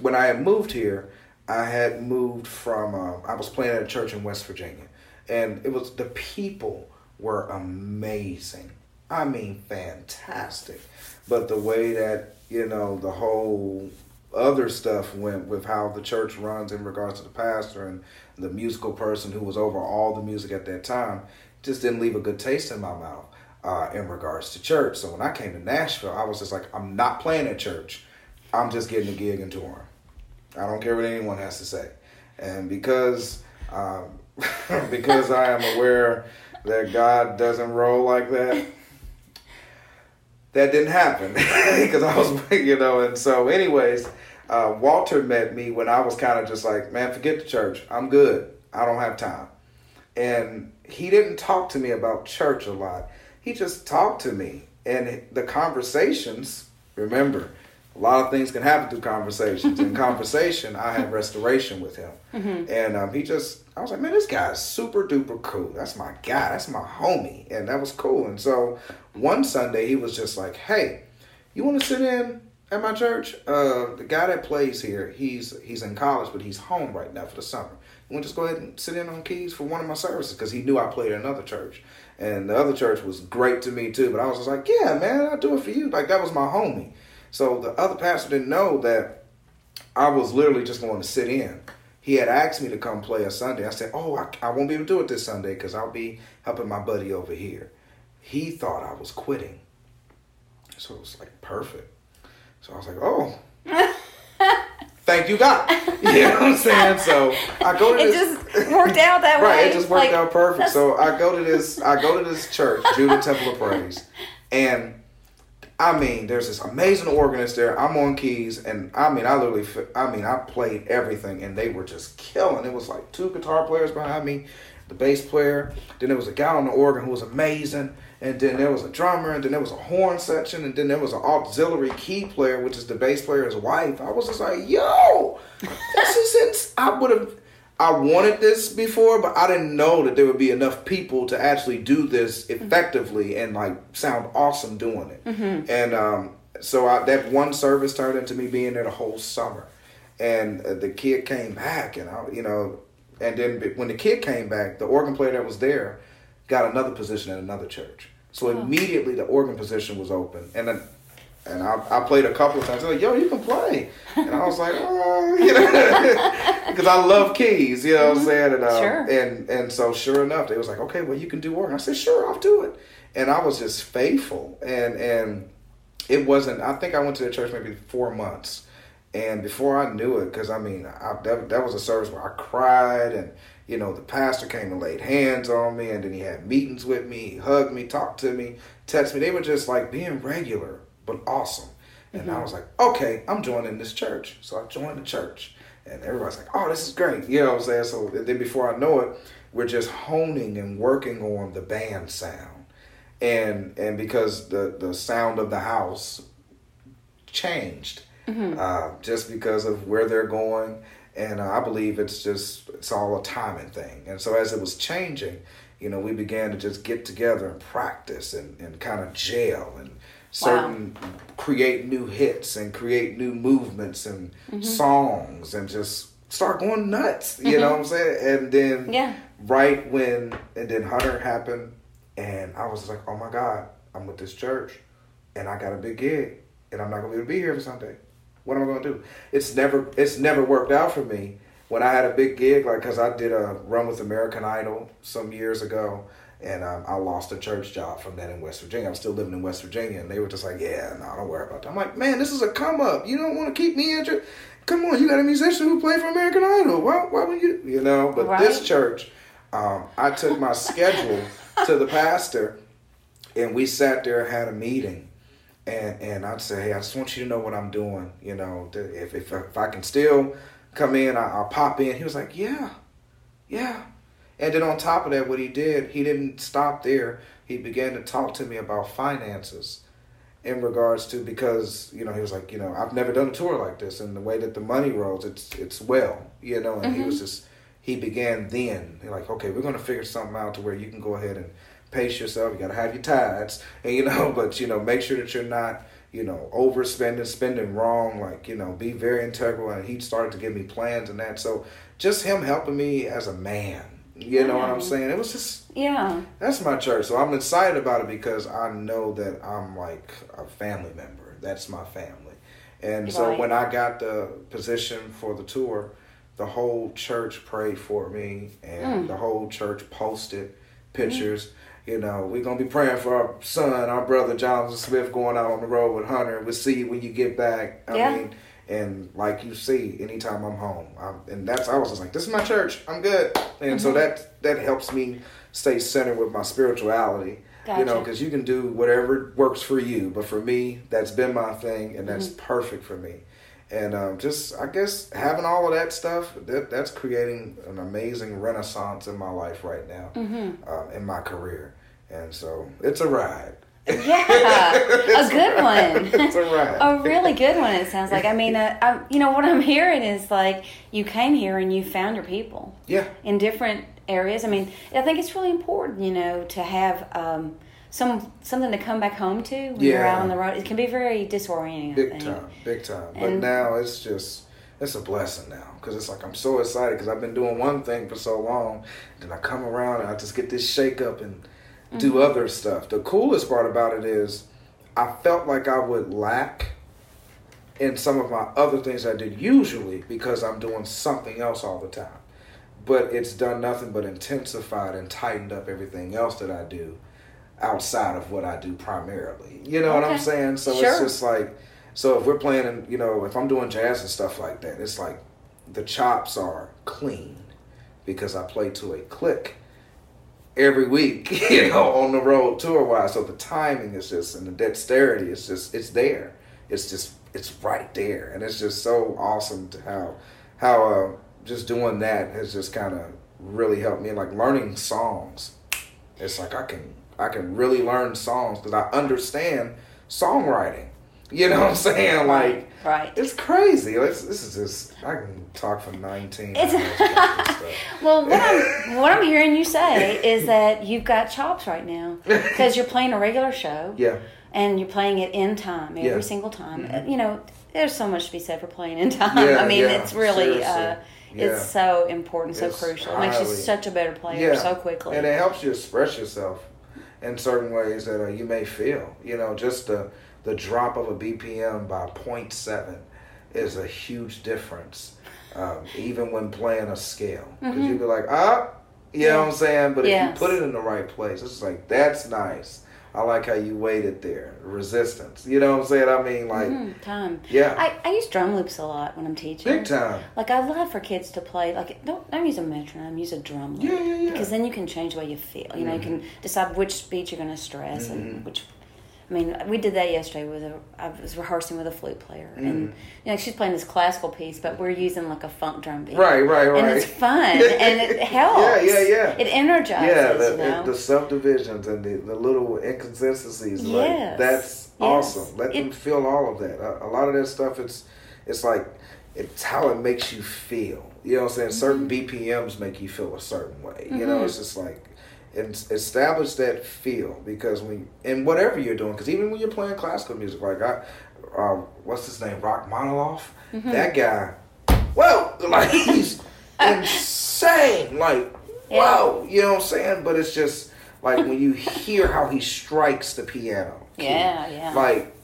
Speaker 2: when I had moved here, I had moved from, uh, I was playing at a church in West Virginia. And it was, the people were amazing. I mean, fantastic. But the way that, you know, the whole other stuff went with how the church runs in regards to the pastor and the musical person who was over all the music at that time just didn't leave a good taste in my mouth uh, in regards to church. So when I came to Nashville, I was just like, I'm not playing at church. I'm just getting a gig and touring. I don't care what anyone has to say. And because um, because I am aware that God doesn't roll like that, that didn't happen because I was, you know, and so, anyways, uh, Walter met me when I was kind of just like, man, forget the church. I'm good. I don't have time. And he didn't talk to me about church a lot. He just talked to me. And the conversations, remember, a lot of things can happen through conversations. In conversation, I had restoration with him, mm-hmm. and um, he just, I was like, man, this guy is super duper cool. That's my guy. That's my homie, and that was cool. And so one Sunday, he was just like, hey, you want to sit in at my church? Uh, the guy that plays here, he's he's in college, but he's home right now for the summer. You want to just go ahead and sit in on keys for one of my services because he knew I played at another church. And the other church was great to me too, but I was just like, yeah, man, I'll do it for you. Like that was my homie. So the other pastor didn't know that I was literally just going to sit in. He had asked me to come play a Sunday. I said, Oh, I, I won't be able to do it this Sunday because I'll be helping my buddy over here. He thought I was quitting. So it was like perfect. So I was like, Oh. Thank you, God. You know what I'm saying? So I go to
Speaker 1: it
Speaker 2: this.
Speaker 1: It just worked out that
Speaker 2: right,
Speaker 1: way.
Speaker 2: Right, it just worked like, out perfect. So I go to this. I go to this church, Judah Temple of Praise, and I mean, there's this amazing organist there. I'm on keys, and I mean, I literally, I mean, I played everything, and they were just killing. It was like two guitar players behind me, the bass player. Then there was a guy on the organ who was amazing, and then there was a drummer, and then there was a horn section, and then there was an auxiliary key player, which is the bass player's wife. I was just like, yo, this is ins-. I would have I wanted this before, but I didn't know that there would be enough people to actually do this effectively and like sound awesome doing it. Mm-hmm. And um, so I, that one service turned into me being there the whole summer. And uh, the kid came back, and I, you know, and then when the kid came back, the organ player that was there got another position at another church. So oh. immediately the organ position was open, and then and I, I played a couple of times. They're like, yo, you can play. And I was like, oh, you know, because I love keys, you know what I'm mm-hmm. saying? And, um, sure. and, and so sure enough, they was like, okay, well, you can do organ. I said, sure, I'll do it. And I was just faithful. And, and it wasn't, I think I went to the church maybe four months. And before I knew it, because I mean, I, that, that was a service where I cried and, you know, the pastor came and laid hands on me and then he had meetings with me, he hugged me, talked to me, texted me. They were just like being regular but awesome. And mm-hmm. I was like, okay, I'm joining this church. So I joined the church. And everybody's like, oh, this is great. You know what I'm saying? So then before I know it, we're just honing and working on the band sound. And and because the, the sound of the house changed uh, just because of where they're going. And uh, I believe it's just, it's all a timing thing. And so as it was changing, you know, we began to just get together and practice and, and kind of jail and certain create new hits and create new movements and mm-hmm. songs and just start going nuts. You know mm-hmm. what I'm saying? And then
Speaker 1: Yeah.
Speaker 2: right when and then Hunter happened and I was like, Oh my God, I'm with this church and I got a big gig and I'm not gonna be able to be here for Sunday. What am I gonna do? It's never it's never worked out for me. When I had a big gig, like because I did a run with American Idol some years ago, and um, I lost a church job from that in West Virginia. I'm still living in West Virginia, and they were just like, "Yeah, no, don't worry about that." I'm like, "Man, this is a come up. You don't want to keep me interested. Come on, you got a musician who played for American Idol. Why, why would you? You know?" But this church, um, I took my schedule to the pastor, and we sat there and had a meeting. And, and I'd say, hey, I just want you to know what I'm doing. You know, if, if, if I can still come in, I, I'll pop in. He was like, yeah, yeah. And then on top of that, what he did, he didn't stop there. He began to talk to me about finances in regards to because you know he was like you know I've never done a tour like this. And the way that the money rolls it's it's well you know and he was mm-hmm. just he began then. Like okay we're gonna figure something out to where you can go ahead and pace yourself. You gotta have your tithes and you know but you know make sure that you're not you know overspending spending wrong. Like you know be very integral. And he started to give me plans and that. So just him helping me as a man you know what I'm saying it was just
Speaker 1: Yeah.
Speaker 2: that's my church. So I'm excited about it because I know that I'm like a family member. That's my family. And so when I got the position for the tour, the whole church prayed for me and
Speaker 1: Mm.
Speaker 2: the whole church posted pictures. You know, we're gonna be praying for our son, our brother Jonathan Smith going out on the road with Hunter. We'll see you when you get back. I
Speaker 1: Yeah.
Speaker 2: mean, and like you see, anytime I'm home, I'm, and that's I was just like, this is my church. I'm good, and so that that helps me stay centered with my spirituality. You know, because you can do whatever works for you, but for me, that's been my thing, and that's perfect for me. And um, just, I guess, having all of that stuff, that that's creating an amazing renaissance in my life right now, um, in my career. And so it's a ride.
Speaker 1: Yeah. a good one.
Speaker 2: it's a
Speaker 1: a really good one. It sounds like. I mean, uh, I, you know what I'm hearing is like you came here and you found your people
Speaker 2: Yeah.
Speaker 1: in different areas. I mean, I think it's really important, you know, to have um, some something to come back home to when you're out on the road. It can be very disorienting.
Speaker 2: Big time, big time. But now it's just it's a blessing now because it's like I'm so excited because I've been doing one thing for so long, then I come around and I just get this shake up and do
Speaker 1: Mm-hmm.
Speaker 2: other stuff. The coolest part about it is I felt like I would lack in some of my other things I did usually because I'm doing something else all the time. But it's done nothing but intensified and tightened up everything else that I do outside of what I do primarily. You know what I'm saying? So
Speaker 1: Sure.
Speaker 2: it's just like so if we're playing and you know, if I'm doing jazz and stuff like that, it's like the chops are clean because I play to a click every week, you know, on the road tour wise. So the timing is just and the dexterity is just it's there. It's just it's right there, and it's just so awesome to how how uh, just doing that has just kind of really helped me. Like learning songs, it's like I can I can really learn songs because I understand songwriting. You know what I'm saying? Like
Speaker 1: Right.
Speaker 2: it's crazy. It's, this is just I can talk for 19
Speaker 1: It's-
Speaker 2: hours this stuff.
Speaker 1: Well, what I'm what I'm hearing you say is that you've got chops right now because you're playing a regular show.
Speaker 2: Yeah.
Speaker 1: and you're playing it in time every
Speaker 2: Yeah. Mm-hmm.
Speaker 1: single time. You know, there's so much to be said for playing in time.
Speaker 2: Yeah,
Speaker 1: I mean,
Speaker 2: yeah,
Speaker 1: it's really uh,
Speaker 2: seriously. Yeah.
Speaker 1: it's so important, so
Speaker 2: It's
Speaker 1: crucial. It makes you such a better player so quickly.
Speaker 2: And it helps you express yourself in certain ways that uh, you may feel. You know, just the the drop of a BPM by 0.7 is a huge difference, um, even when playing a scale. Because you'd be like, ah, you know what I'm saying? But if
Speaker 1: Mm-hmm.
Speaker 2: You put it in the right place, it's like, that's nice. I like how you waited there. Resistance. You know what I'm saying? I mean, like,
Speaker 1: Mm, time.
Speaker 2: yeah,
Speaker 1: I, I use drum loops a lot when I'm teaching.
Speaker 2: big time.
Speaker 1: Like I love for kids to play like don't don't use a metronome, use a drum loop.
Speaker 2: Yeah, yeah, yeah.
Speaker 1: Because then you can change the way you feel. You know, you can decide which beat you're going to stress
Speaker 2: Mm-hmm.
Speaker 1: and which I mean, we did that yesterday with a. I was rehearsing with a flute player,
Speaker 2: Mm-hmm.
Speaker 1: and you know she's playing this classical piece, but we're using like a funk drum beat.
Speaker 2: Right, right, right.
Speaker 1: And it's fun, and it helps.
Speaker 2: yeah, yeah. Yeah.
Speaker 1: It energizes.
Speaker 2: yeah, the,
Speaker 1: you know.
Speaker 2: the subdivisions and the, the little inconsistencies. Like, that's
Speaker 1: Yes.
Speaker 2: awesome. Let them feel all of that. A, a lot of that stuff, it's it's like it's how it makes you feel. You know what I'm saying? Certain
Speaker 1: Mm-hmm.
Speaker 2: BPMs make you feel a certain way. You know, it's just like it's establish that feel because when in whatever you're doing, because even when you're playing classical music, like I, uh, what's his name, Rachmaninoff,
Speaker 1: Mm-hmm.
Speaker 2: that guy, well, like he's insane, like
Speaker 1: Yeah.
Speaker 2: whoa, you know what I'm saying? But it's just like when you hear how he strikes the piano, key,
Speaker 1: Yeah, yeah.
Speaker 2: like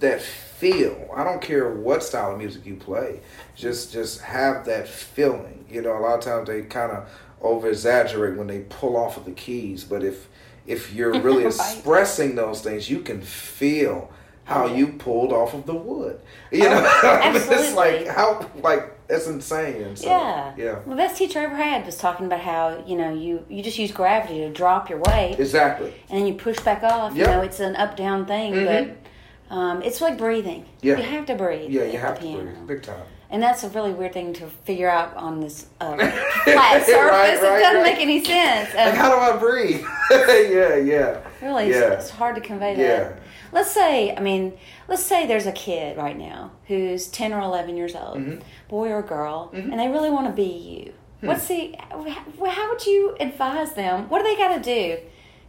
Speaker 2: that feel. I don't care what style of music you play, just just have that feeling. You know, a lot of times they kind of over exaggerate when they pull off of the keys, but if if you're really
Speaker 1: Right.
Speaker 2: expressing those things, you can feel how you pulled off of the wood. You
Speaker 1: Oh,
Speaker 2: know, it's like how like that's insane. So,
Speaker 1: yeah.
Speaker 2: yeah,
Speaker 1: Well, the best teacher I ever had was talking about how you know you you just use gravity to drop your weight,
Speaker 2: exactly.
Speaker 1: and then you push back off.
Speaker 2: Yep.
Speaker 1: You know, it's an up down thing,
Speaker 2: Mhm.
Speaker 1: but um, it's like breathing.
Speaker 2: Yeah.
Speaker 1: You have to breathe.
Speaker 2: Yeah, you have to breathe big time.
Speaker 1: And that's a really weird thing to figure out on this uh, flat surface.
Speaker 2: right,
Speaker 1: it doesn't
Speaker 2: right.
Speaker 1: make any sense.
Speaker 2: Like,
Speaker 1: Um,
Speaker 2: how do I breathe? yeah, yeah.
Speaker 1: really, it's,
Speaker 2: Yeah.
Speaker 1: it's hard to convey that. Yeah. Let's say, I mean, let's say there's a kid right now who's 10 or 11 years old,
Speaker 2: Mm-hmm.
Speaker 1: boy or girl, and they really want to be you.
Speaker 2: Hmm.
Speaker 1: What's the, how would you advise them? What do they got to do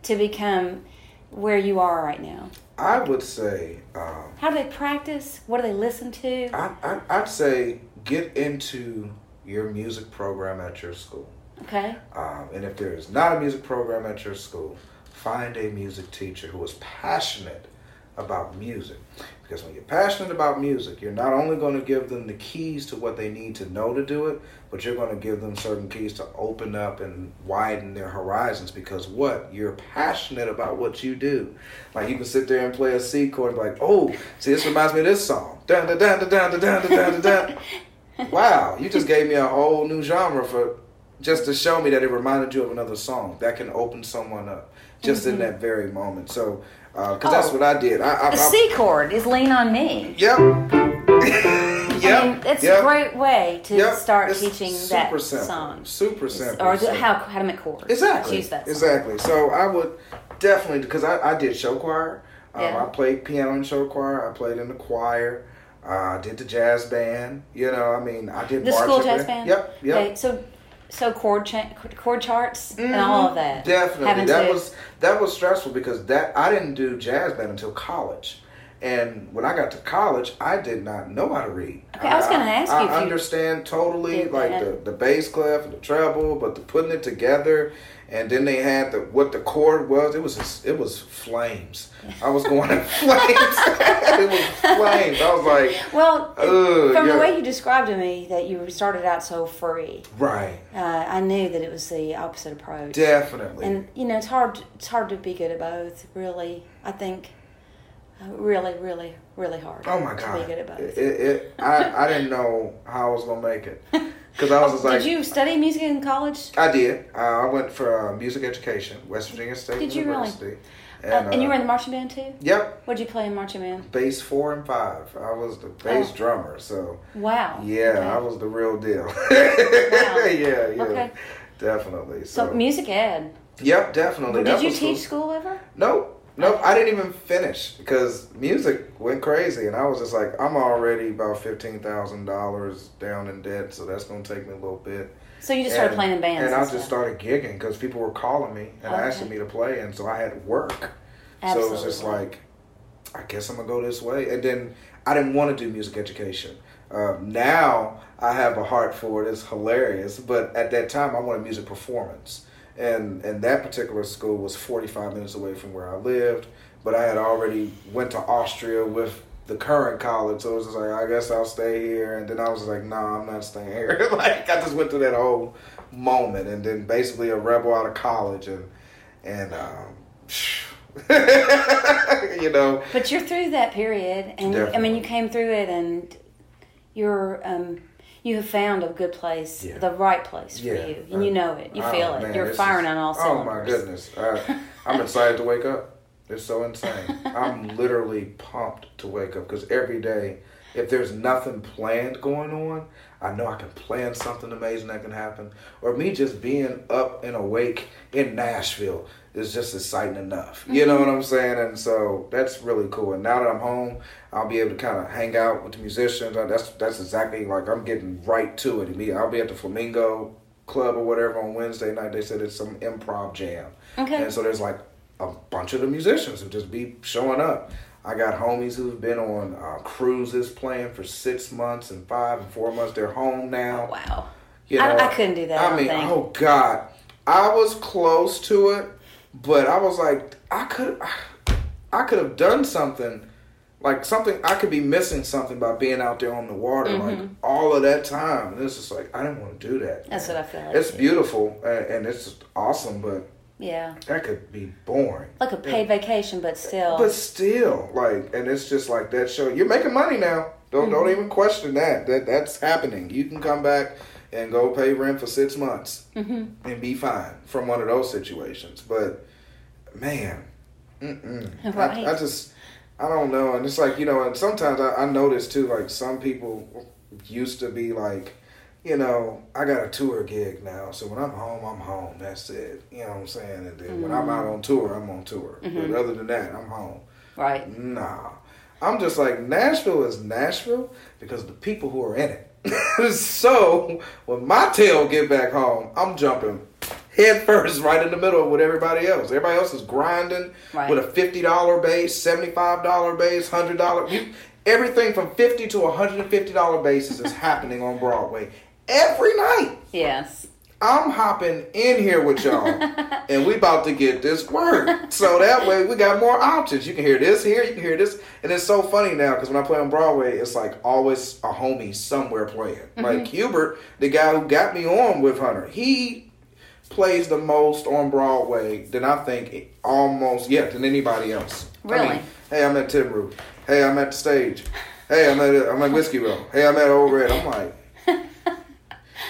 Speaker 1: to become where you are right now?
Speaker 2: I would say, um,
Speaker 1: How do they practice? What do they listen to?
Speaker 2: I, I, I'd say get into your music program at your school.
Speaker 1: Okay.
Speaker 2: Um, and if there is not a music program at your school, find a music teacher who is passionate about music. Because when you're passionate about music, you're not only going to give them the keys to what they need to know to do it, but you're going to give them certain keys to open up and widen their horizons. Because what? You're passionate about what you do. Like you can sit there and play a C chord, like, oh, see, this reminds me of this song. Dun dun dun dun dun dun dun dun dun. Wow, you just gave me a whole new genre for just to show me that it reminded you of another song that can open someone up just in mm-hmm. that very moment. So, because that's
Speaker 1: Mm-hmm. Oh.
Speaker 2: what I did. I, I,
Speaker 1: The C chord is lean on me.
Speaker 2: Yep. yep.
Speaker 1: I mean, it's
Speaker 2: yep.
Speaker 1: a great way to
Speaker 2: Yep.
Speaker 1: start
Speaker 2: It's
Speaker 1: teaching that
Speaker 2: simple.
Speaker 1: song.
Speaker 2: Super simple.
Speaker 1: Or
Speaker 2: So-
Speaker 1: how, how to make chords.
Speaker 2: Exactly.
Speaker 1: Choose that song.
Speaker 2: Exactly. So I would definitely because I, I did show choir. Um,
Speaker 1: Yeah.
Speaker 2: I played piano in show choir. I played in the choir. Uh, I did the jazz band. You know, I mean, I did
Speaker 1: The school jazz
Speaker 2: in-
Speaker 1: band?
Speaker 2: Yep. Yep.
Speaker 1: Okay, so so chord cha- chord charts and all of that.
Speaker 2: Mm-hmm. Definitely,
Speaker 1: Having
Speaker 2: that
Speaker 1: to-
Speaker 2: was that was stressful because that I didn't do jazz band until college, and when I got to college, I did not know how to read.
Speaker 1: Okay, I was gonna ask
Speaker 2: I,
Speaker 1: you if
Speaker 2: I
Speaker 1: you
Speaker 2: understand totally like
Speaker 1: that.
Speaker 2: the the bass clef and the treble, but the putting it together, and then they had the what the chord was. It was just, it was flames. I was going in flames. it was flames. I was like,
Speaker 1: Well,
Speaker 2: Ugh,
Speaker 1: from
Speaker 2: yeah.
Speaker 1: the way you described to me that you started out so free,
Speaker 2: right,
Speaker 1: uh, I knew that it was the opposite approach.
Speaker 2: definitely.
Speaker 1: And you know, it's hard. It's hard to be good at both. Really, I think. uh, Really, really, really hard.
Speaker 2: Oh my
Speaker 1: To
Speaker 2: god!
Speaker 1: be good at both.
Speaker 2: It, it, I, I didn't know how I was gonna make it because I was just like,
Speaker 1: Oh, Did you study music in college?
Speaker 2: I did. Uh, I went for uh, music education, West Virginia State
Speaker 1: Did you really?
Speaker 2: University.
Speaker 1: Uh, and you
Speaker 2: uh,
Speaker 1: were in the marching band too.
Speaker 2: Yep,
Speaker 1: What did you play in marching band?
Speaker 2: bass four and five. I was the bass
Speaker 1: Oh.
Speaker 2: drummer, so
Speaker 1: Wow.
Speaker 2: yeah,
Speaker 1: Okay.
Speaker 2: I was the real deal.
Speaker 1: Wow.
Speaker 2: yeah, yeah,
Speaker 1: Okay.
Speaker 2: definitely. So,
Speaker 1: So music ed.
Speaker 2: yep, definitely.
Speaker 1: Did
Speaker 2: That
Speaker 1: you teach
Speaker 2: cool.
Speaker 1: school ever?
Speaker 2: Nope. Nope, I didn't even finish because music went crazy, and I was just like, I'm already about fifteen thousand dollars down in debt, so that's gonna take me a little bit.
Speaker 1: So you just started
Speaker 2: And-
Speaker 1: playing in bands.
Speaker 2: And
Speaker 1: And,
Speaker 2: I just started gigging because people were calling me and
Speaker 1: Okay.
Speaker 2: asking me to play, and so I had work.
Speaker 1: Absolutely.
Speaker 2: So it was just like, I guess I'm gonna go this way. And then I didn't want to do music education. Um, now I have a heart for it. It's hilarious. But at that time, I wanted music performance, and and that particular school was 45 minutes away from where I lived. But I had already went to Austria with the current college, so it was just like I guess I'll stay here. And then I was like, no, I'm not staying here. like I just went through that whole moment, and then basically a rebel out of college, and and um, you know,
Speaker 1: But you're through that period, and I mean, you came through it, and you're um, you have found a good place,
Speaker 2: Yeah.
Speaker 1: the right place for
Speaker 2: Yeah.
Speaker 1: you, and you know it. You
Speaker 2: Oh,
Speaker 1: feel it.
Speaker 2: man,
Speaker 1: You're firing
Speaker 2: is-
Speaker 1: on all cylinders.
Speaker 2: Oh my goodness, I, I'm excited to wake up. It's so insane. I'm literally pumped to wake up because every day, if there's nothing planned going on, I know I can plan something amazing that can happen. Or me just being up and awake in Nashville is just exciting enough. You know what I'm saying? And so that's really cool. And now that I'm home, I'll be able to kind of hang out with the musicians. That's that's exactly like I'm getting right to it. Me- I'll be at the Flamingo Club or whatever on Wednesday night. They said it's some improv jam.
Speaker 1: Okay.
Speaker 2: And so there's like a bunch of the musicians who just be showing up. I got homies who've been on uh, cruises playing for six months and five and four months. They're home now.
Speaker 1: Wow.
Speaker 2: You
Speaker 1: I-
Speaker 2: know,
Speaker 1: I couldn't do that, I
Speaker 2: I mean,
Speaker 1: think.
Speaker 2: oh God, I was close to it, but I was like, I could, I could have done something, like something. I could be missing something by being out there on the water, like
Speaker 1: Mm-hmm.
Speaker 2: all of that time. And it's just like I didn't want to do that.
Speaker 1: That's what I feel like.
Speaker 2: It's
Speaker 1: too.
Speaker 2: beautiful and, it's awesome, but
Speaker 1: Yeah.
Speaker 2: that could be boring.
Speaker 1: Like a paid vacation, but still.
Speaker 2: But still, like, and it's just like that show. You're making money now. Don't don't even question that. That that's happening. You can come back and go pay rent for six months mm-hmm. and be fine from one of those situations. But man.
Speaker 1: Right.
Speaker 2: I, I just I don't know. And it's like you know, and sometimes I, I notice too. Like some people used to be like. You know, I got a tour gig now, so when I'm home, I'm home. That's it. You know what I'm saying? And then when I'm mm-hmm. out on tour, I'm on tour. But mm-hmm. other than that, I'm home.
Speaker 1: right.
Speaker 2: Nah. I'm just like Nashville is Nashville because the people who are in it. so when my tail get back home, I'm jumping head first right in the middle with everybody else. Everybody else is grinding
Speaker 1: Right.
Speaker 2: with a fifty dollar base, seventy five dollar base, hundred dollar everything from fifty to a hundred and fifty dollar bases is happening on Broadway every night.
Speaker 1: Yes.
Speaker 2: I'm hopping in here with y'all, and we about to get this work. So that way we got more options. You can hear this here, you can hear this, and it's so funny now because when I play on Broadway, it's like always a homie somewhere playing. Mm-hmm. Like Hubert, the guy who got me on with Hunter, he plays the most on Broadway than I think almost yet than anybody else. I
Speaker 1: Really?
Speaker 2: mean, hey, I'm at Tin Roof. Hey, I'm at the stage. Hey, I'm at I'm at Whiskey Row. Hey, I'm at Ole Red. I'm like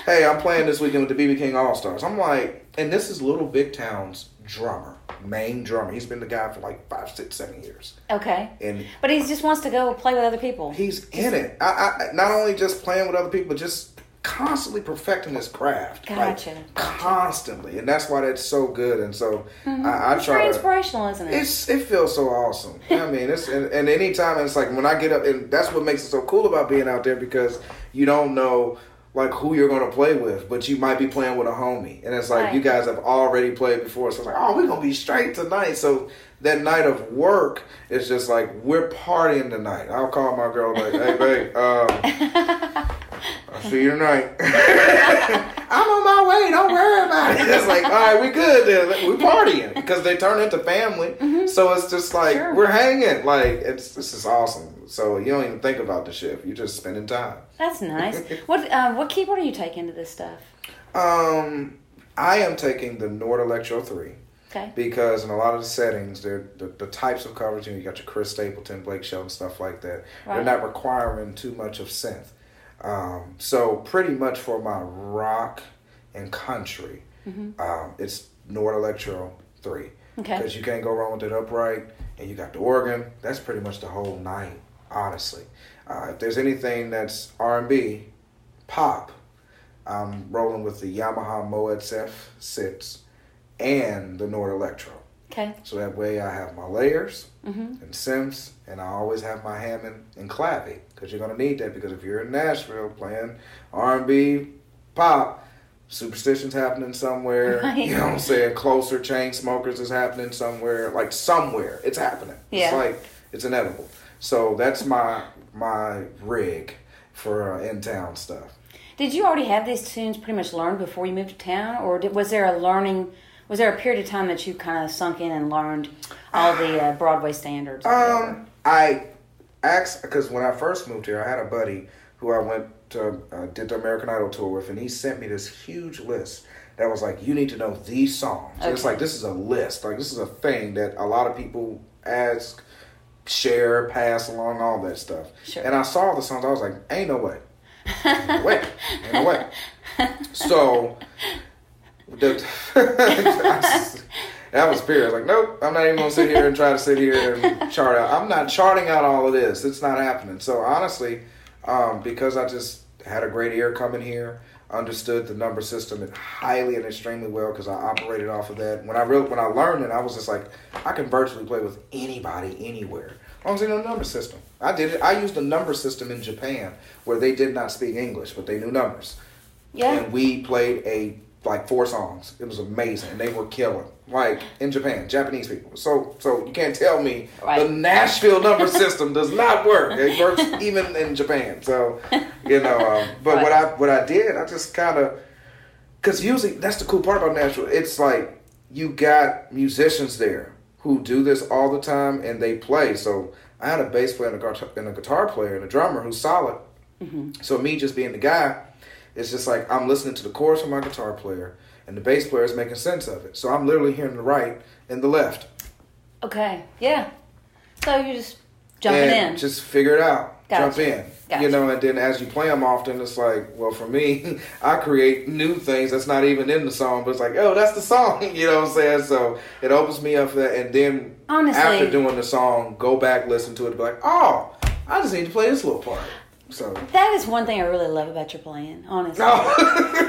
Speaker 2: hey, I'm playing this weekend with the BB King All Stars. I'm like, and this is Little Big Town's drummer, main drummer. He's been the guy for like five, six, seven years,
Speaker 1: Okay.
Speaker 2: and
Speaker 1: But he just wants to go play with other people.
Speaker 2: he's in it. I, I not only just playing with other people, but just constantly perfecting his craft.
Speaker 1: Gotcha.
Speaker 2: Like, constantly, and that's why that's so good. And so mm-hmm. I, I
Speaker 1: It's
Speaker 2: try
Speaker 1: very
Speaker 2: to.
Speaker 1: inspirational, isn't it?
Speaker 2: It's it feels so awesome. I mean, it's and, and anytime it's like when I get up, and that's what makes it so cool about being out there because you don't know like who you're gonna play with, but you might be playing with a homie, and it's like
Speaker 1: Right.
Speaker 2: you guys have already played before, so it's like oh we're gonna be straight tonight. So that night of work is just like we're partying tonight. I'll call my girl like, hey babe, um, I'll see you tonight. I'm on my way. Don't worry about it. It's like, all right, we good. Then. We partying because they turn into family. So it's just like
Speaker 1: Sure.
Speaker 2: we're hanging. Like it's this is awesome. So you don't even think about the shift. You're just spending time.
Speaker 1: That's nice. what uh, what keyboard are you taking to this stuff?
Speaker 2: Um, I am taking the Nord Electro three
Speaker 1: Okay.
Speaker 2: because in a lot of the settings, the, the types of coverage. You, know, you got your Chris Stapleton, Blake Shelton, stuff like that.
Speaker 1: Right.
Speaker 2: They're not requiring too much of synth. Um, so pretty much for my rock and country, um, it's Nord Electro three.
Speaker 1: Okay.
Speaker 2: Because you can't go wrong with it upright, and you got the organ. That's pretty much the whole night, honestly. Uh, if there's anything that's R and B, pop, I'm rolling with the Yamaha MOXF six and the Nord Electro.
Speaker 1: Okay.
Speaker 2: So that way I have my layers
Speaker 1: Mm-hmm.
Speaker 2: and Sims, and I always have my Hammond and Clavy because you're gonna need that because if you're in Nashville playing R&B, pop, Superstition's happening somewhere.
Speaker 1: Right.
Speaker 2: You know what I'm saying? Closer Chainsmokers is happening somewhere. Like somewhere, it's happening.
Speaker 1: Yeah.
Speaker 2: It's like it's inevitable. So that's my my rig for uh, in town stuff.
Speaker 1: Did you already have these tunes pretty much learned before you moved to town, or did, was there a learning? Was there a period of time that you kind of sunk in and learned all the uh, Broadway standards?
Speaker 2: Um, I asked because when I first moved here, I had a buddy who I went to uh, did the American Idol tour with, and he sent me this huge list that was like, "You need to know these songs." And it's like this is a list, like this is a thing that a lot of people ask, share, pass along, all that stuff.
Speaker 1: Sure.
Speaker 2: And I saw the songs, I was like, "Ain't no way, ain't no way, ain't no way." So. The, that was period. I was like, nope, I'm not even gonna sit here and try to sit here and chart out. I'm not charting out all of this. It's not happening. So honestly, um, because I just had a great ear coming here, understood the number system highly and extremely well because I operated off of that. When I real when I learned it, I was just like, I can virtually play with anybody anywhere. I was in a number system. I did it. I used a number system in Japan where they did not speak English, but they knew numbers.
Speaker 1: Yeah.
Speaker 2: And we played a like four songs. It was amazing. They were killing. Like in Japan, Japanese people. So so you can't tell me
Speaker 1: Right.
Speaker 2: the Nashville number system does not work. It works even in Japan. So you know, um, but what I what I did, I just kind of because usually that's the cool part about Nashville. It's like you got musicians there who do this all the time and they play. So I had a bass player and a guitar, and a guitar player and a drummer who's solid. Mm-hmm. So me just being the guy, it's just like I'm listening to the chorus from my guitar player and the bass player is making sense of it. So I'm literally hearing the right and the left.
Speaker 1: Okay. Yeah. So you're just jumping
Speaker 2: and
Speaker 1: in.
Speaker 2: Just figure it out. Jump in.
Speaker 1: Gotcha.
Speaker 2: You know, and then as you play them often, it's like, well, for me, I create new things that's not even in the song, but it's like, oh, that's the song. You know what I'm saying? So it opens me up for that. And then
Speaker 1: Honestly-
Speaker 2: after doing the song, go back, listen to it, be like, oh, I just need to play this little part. So,
Speaker 1: that is one thing I really love about your playing, honestly.
Speaker 2: no.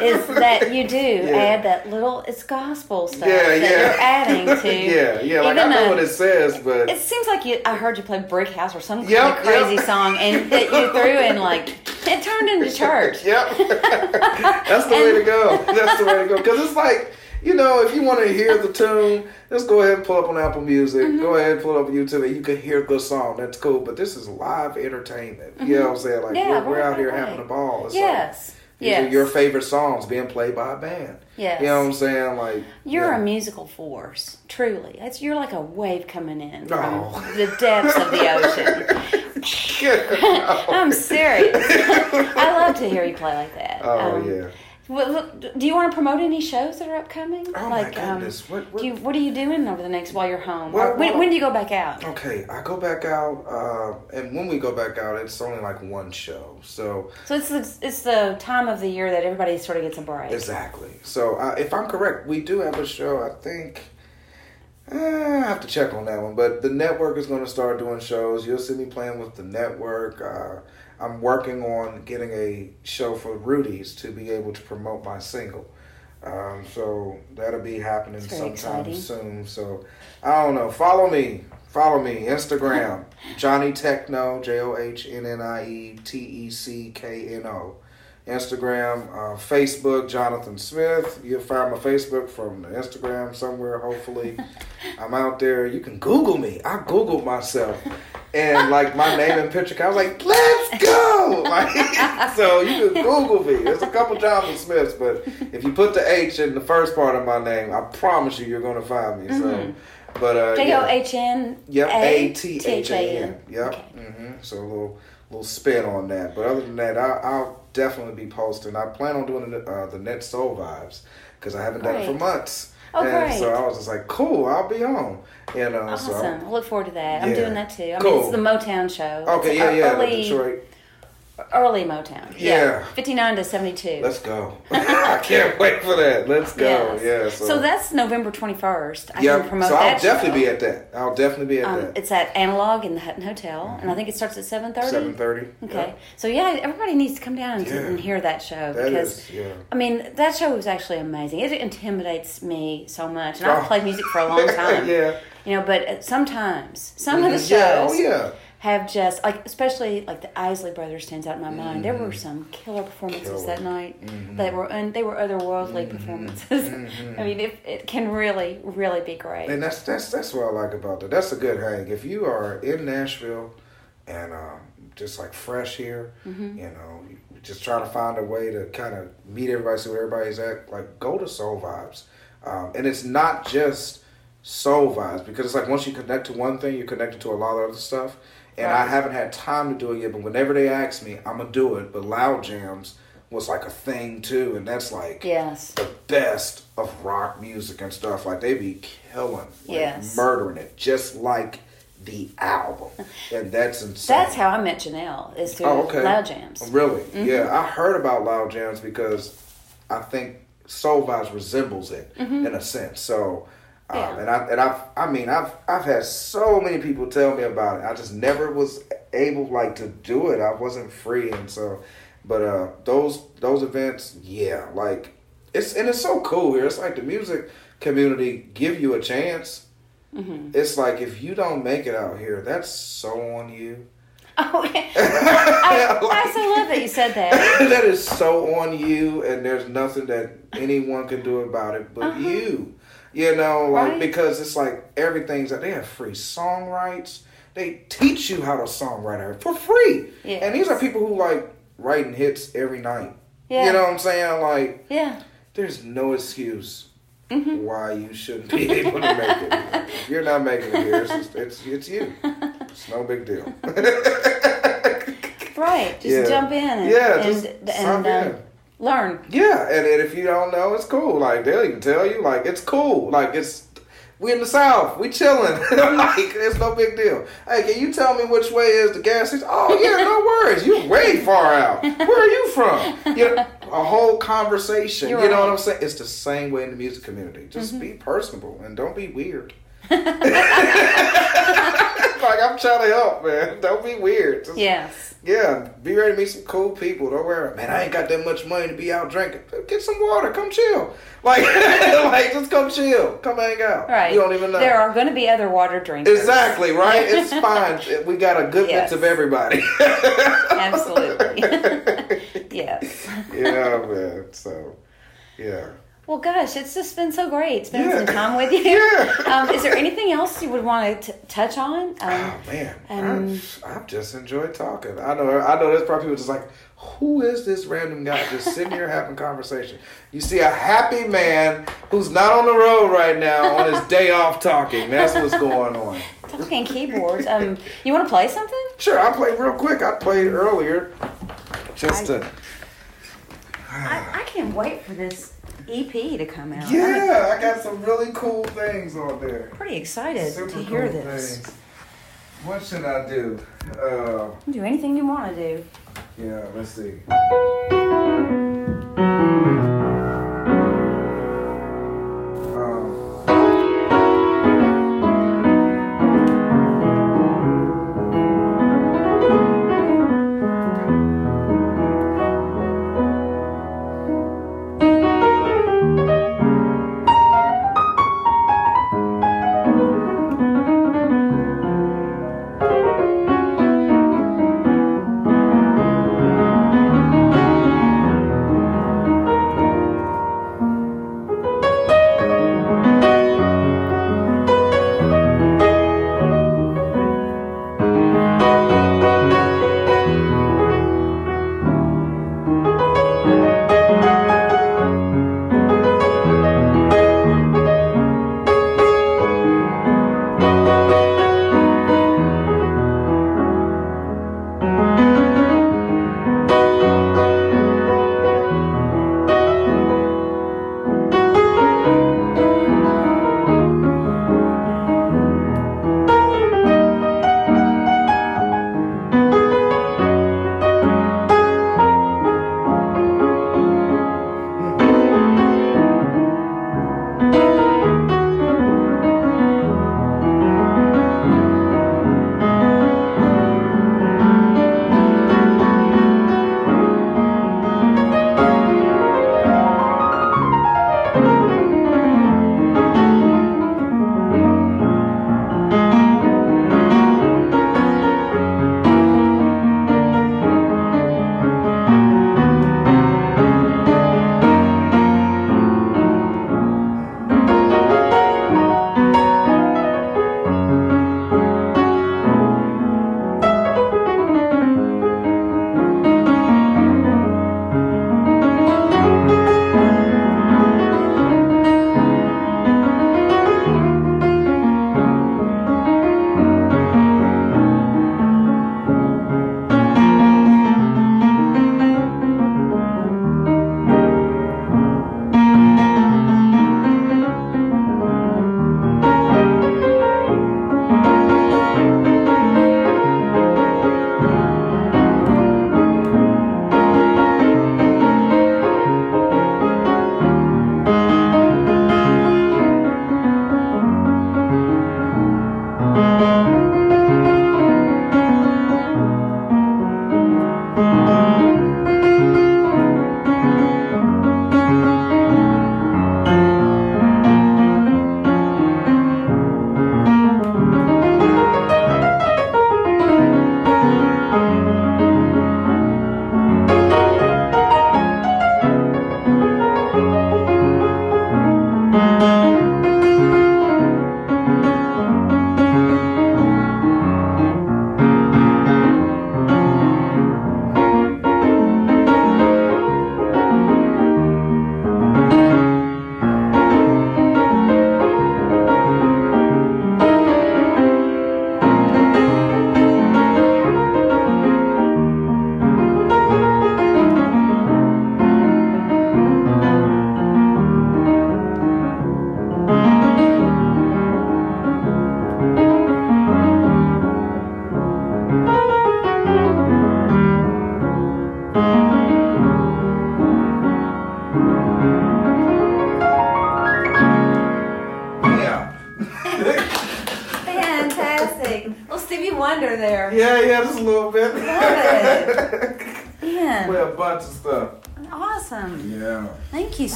Speaker 1: is that you do add that little it's gospel stuff
Speaker 2: yeah,
Speaker 1: that
Speaker 2: yeah.
Speaker 1: you're adding to
Speaker 2: yeah, yeah. Like, I know what it says, but.
Speaker 1: it seems like you I heard you play Brick House or some kind of crazy
Speaker 2: yep.
Speaker 1: song and that you threw in like it turned into church.
Speaker 2: Yep. That's the way to go. That's the way to go. Because it's like, you know, if you want to hear the tune, just go ahead and pull up on Apple Music.
Speaker 1: Mm-hmm.
Speaker 2: Go ahead and pull up on YouTube and you can hear the song. That's cool. But this is live entertainment. You know what I'm saying? Like,
Speaker 1: Mm-hmm. Yeah,
Speaker 2: we're, we're
Speaker 1: right,
Speaker 2: out here
Speaker 1: right,
Speaker 2: having a ball. It's
Speaker 1: Yes.
Speaker 2: Like, these are
Speaker 1: Yes.
Speaker 2: your favorite songs being played by a band.
Speaker 1: Yes.
Speaker 2: You know what I'm saying? Like,
Speaker 1: You're
Speaker 2: yeah.
Speaker 1: a musical force, truly. It's, you're like a wave coming in from
Speaker 2: Oh.
Speaker 1: the depths of the ocean. I'm serious. I love to hear you play like that.
Speaker 2: Oh,
Speaker 1: Um,
Speaker 2: yeah.
Speaker 1: Well, look, do you want to promote any shows that are upcoming?
Speaker 2: Oh, my
Speaker 1: like, um,
Speaker 2: goodness. What- what-
Speaker 1: Do you, what are you doing over the next while you're home?
Speaker 2: Well,
Speaker 1: when,
Speaker 2: well-
Speaker 1: when do you go back out?
Speaker 2: Okay, I go back out, uh, and when we go back out, it's only like one show. So
Speaker 1: So it's the, it's the time of the year that everybody sort of gets a break.
Speaker 2: Exactly. So, uh, if I'm correct, we do have a show. I think eh, I have to check on that one, but the network is going to start doing shows. You'll see me playing with the network. Uh, I'm working on getting a show for Rudy's to be able to promote my single. Um, so that'll be happening sometime
Speaker 1: exciting.
Speaker 2: soon. So I don't know. Follow me. Follow me. Instagram. Johnnie Teckno. J O H N N I E T E C K N O. Instagram, uh, Facebook, Jonathan Smith. You'll find my Facebook from the Instagram somewhere, hopefully. I'm out there. You can Google me. I Googled myself. And like my name and picture, I was like, let's go! Like, so you can Google me. There's a couple Jonathan Smiths, but if you put the H in the first part of my name, I promise you, you're going to find me. So, but uh,
Speaker 1: J. O H N
Speaker 2: Yep,
Speaker 1: A T
Speaker 2: H A N. Yep.
Speaker 1: Okay.
Speaker 2: hmm So a little little spin on that. But other than that, I, I'll definitely be posting. I plan on doing the, uh, the Net Soul Vibes because I haven't done it for months.
Speaker 1: Oh,
Speaker 2: and
Speaker 1: great.
Speaker 2: so I was just like, cool, I'll be on. And uh, so
Speaker 1: Awesome. I look forward to that. I'm doing that too. I mean,
Speaker 2: Cool.
Speaker 1: it's the Motown show.
Speaker 2: okay,
Speaker 1: It's
Speaker 2: yeah, yeah,
Speaker 1: Early,
Speaker 2: Detroit.
Speaker 1: Early Motown.
Speaker 2: Yeah.
Speaker 1: 59 to 72.
Speaker 2: Let's go. I can't wait for that. Let's go.
Speaker 1: Yes.
Speaker 2: Yeah.
Speaker 1: So,
Speaker 2: So,
Speaker 1: that's November 21st. I
Speaker 2: yeah.
Speaker 1: can promote
Speaker 2: So I'll
Speaker 1: that
Speaker 2: definitely
Speaker 1: show.
Speaker 2: be at that. I'll definitely be at
Speaker 1: Um,
Speaker 2: that.
Speaker 1: it's at Analog in the Hutton Hotel, and I think it starts at 7.30.
Speaker 2: Seven thirty.
Speaker 1: Okay. So, yeah, everybody needs to come down and,
Speaker 2: Yeah.
Speaker 1: and hear that show
Speaker 2: That
Speaker 1: because,
Speaker 2: is, yeah.
Speaker 1: I mean, that show was actually amazing. It intimidates me so much, and I've
Speaker 2: Oh.
Speaker 1: played music for a long time.
Speaker 2: yeah.
Speaker 1: You know, but uh, sometimes, some of the shows
Speaker 2: Yeah. Oh yeah.
Speaker 1: Have just, like, especially like the Isley Brothers stands out in my mind. There were some killer performances
Speaker 2: Mm-hmm. Killer. Mm-hmm.
Speaker 1: that night that were, and they were otherworldly performances. I mean, it, it can really, really be great.
Speaker 2: And that's that's that's what I like about that. That's a good hang. If you are in Nashville and um, just like fresh here,
Speaker 1: Mm-hmm.
Speaker 2: you know, just trying to find a way to kind of meet everybody, see where everybody's at. Like go to Soul Vibes, um, and it's not just Soul Vibes because it's like once you connect to one thing, you're connected to a lot of other stuff. And I haven't had time to do it yet, but whenever they ask me, I'm gonna do it. But Loud Jams was like a thing too, and that's like
Speaker 1: yes.
Speaker 2: the best of rock music and stuff. Like they be killing, like,
Speaker 1: Yes.
Speaker 2: murdering it, just like the album, and that's insane.
Speaker 1: That's how I met Janelle, is through
Speaker 2: Oh, okay.
Speaker 1: Loud Jams.
Speaker 2: Really?
Speaker 1: Mm-hmm.
Speaker 2: Yeah, I heard about Loud Jams because I think Soul Vibes resembles it
Speaker 1: Mm-hmm.
Speaker 2: in a sense. So Um, and I and I've I mean I've I've had so many people tell me about it. I just never was able like to do it. I wasn't free, and so, but uh, those those events, yeah, like it's and it's so cool here. It's like the music community give you a chance.
Speaker 1: Mm-hmm.
Speaker 2: It's like if you don't make it out here, that's so on you.
Speaker 1: Oh, I, I so love that you said that.
Speaker 2: that is so on you, and there's nothing that anyone can do about it but
Speaker 1: Uh-huh.
Speaker 2: you. You know, like
Speaker 1: Right.
Speaker 2: because it's like everything's that they have free song rights. They teach you how to songwrite for free,
Speaker 1: Yes.
Speaker 2: and these are people who like writing hits every night.
Speaker 1: Yeah.
Speaker 2: You know what I'm saying? Like,
Speaker 1: Yeah.
Speaker 2: there's no excuse
Speaker 1: Mm-hmm.
Speaker 2: why you shouldn't be able to make it. If you're not making it here, it's just, it's it's you. It's no big deal.
Speaker 1: Right. Just
Speaker 2: Yeah.
Speaker 1: jump in and,
Speaker 2: Yeah,
Speaker 1: and,
Speaker 2: just
Speaker 1: and,
Speaker 2: jump
Speaker 1: uh,
Speaker 2: in.
Speaker 1: Learn.
Speaker 2: Yeah, and, and if you don't know, it's cool. Like they'll even tell you, like it's cool. Like it's we in the south, we chilling. like it's no big deal. Hey, can you tell me which way is the gas station? Oh yeah, no worries. You're way far out. Where are you from? You know, a whole conversation.
Speaker 1: You're
Speaker 2: you know
Speaker 1: right.
Speaker 2: what I'm saying? It's the same way in the music community. Just
Speaker 1: Mm-hmm.
Speaker 2: be personable and don't be weird. like I'm trying to help, man. Don't be weird. Just
Speaker 1: Yes.
Speaker 2: Yeah, be ready to meet some cool people. Don't worry, man. I ain't got that much money to be out drinking. Get some water. Come chill. Like, like just come chill. Come hang out.
Speaker 1: Right.
Speaker 2: You don't even know.
Speaker 1: There are going to be other water drinkers.
Speaker 2: exactly right. It's fine. We got a good
Speaker 1: Yes.
Speaker 2: mix of everybody.
Speaker 1: Absolutely. yes.
Speaker 2: yeah, man. So, yeah.
Speaker 1: Well, gosh, it's just been so great spending
Speaker 2: Yeah.
Speaker 1: some time with you.
Speaker 2: Yeah.
Speaker 1: Um, is there anything else you would want to t- touch on? Um,
Speaker 2: Oh man,
Speaker 1: Um,
Speaker 2: I've, just enjoyed talking. I know, I know. There's probably people just like, who is this random guy just sitting here having conversation? You see a happy man who's not on the road right now on his day off talking. That's what's going on.
Speaker 1: talking keyboards. Um, you want to play something?
Speaker 2: Sure, I played real quick. I played earlier, just to.
Speaker 1: I, I can't wait for this EP to come out.
Speaker 2: Yeah, I got some really cool things on there.
Speaker 1: pretty excited
Speaker 2: Super
Speaker 1: to hear
Speaker 2: cool
Speaker 1: this.
Speaker 2: things. What should I do? Uh,
Speaker 1: Do anything you want to do.
Speaker 2: yeah, let's see.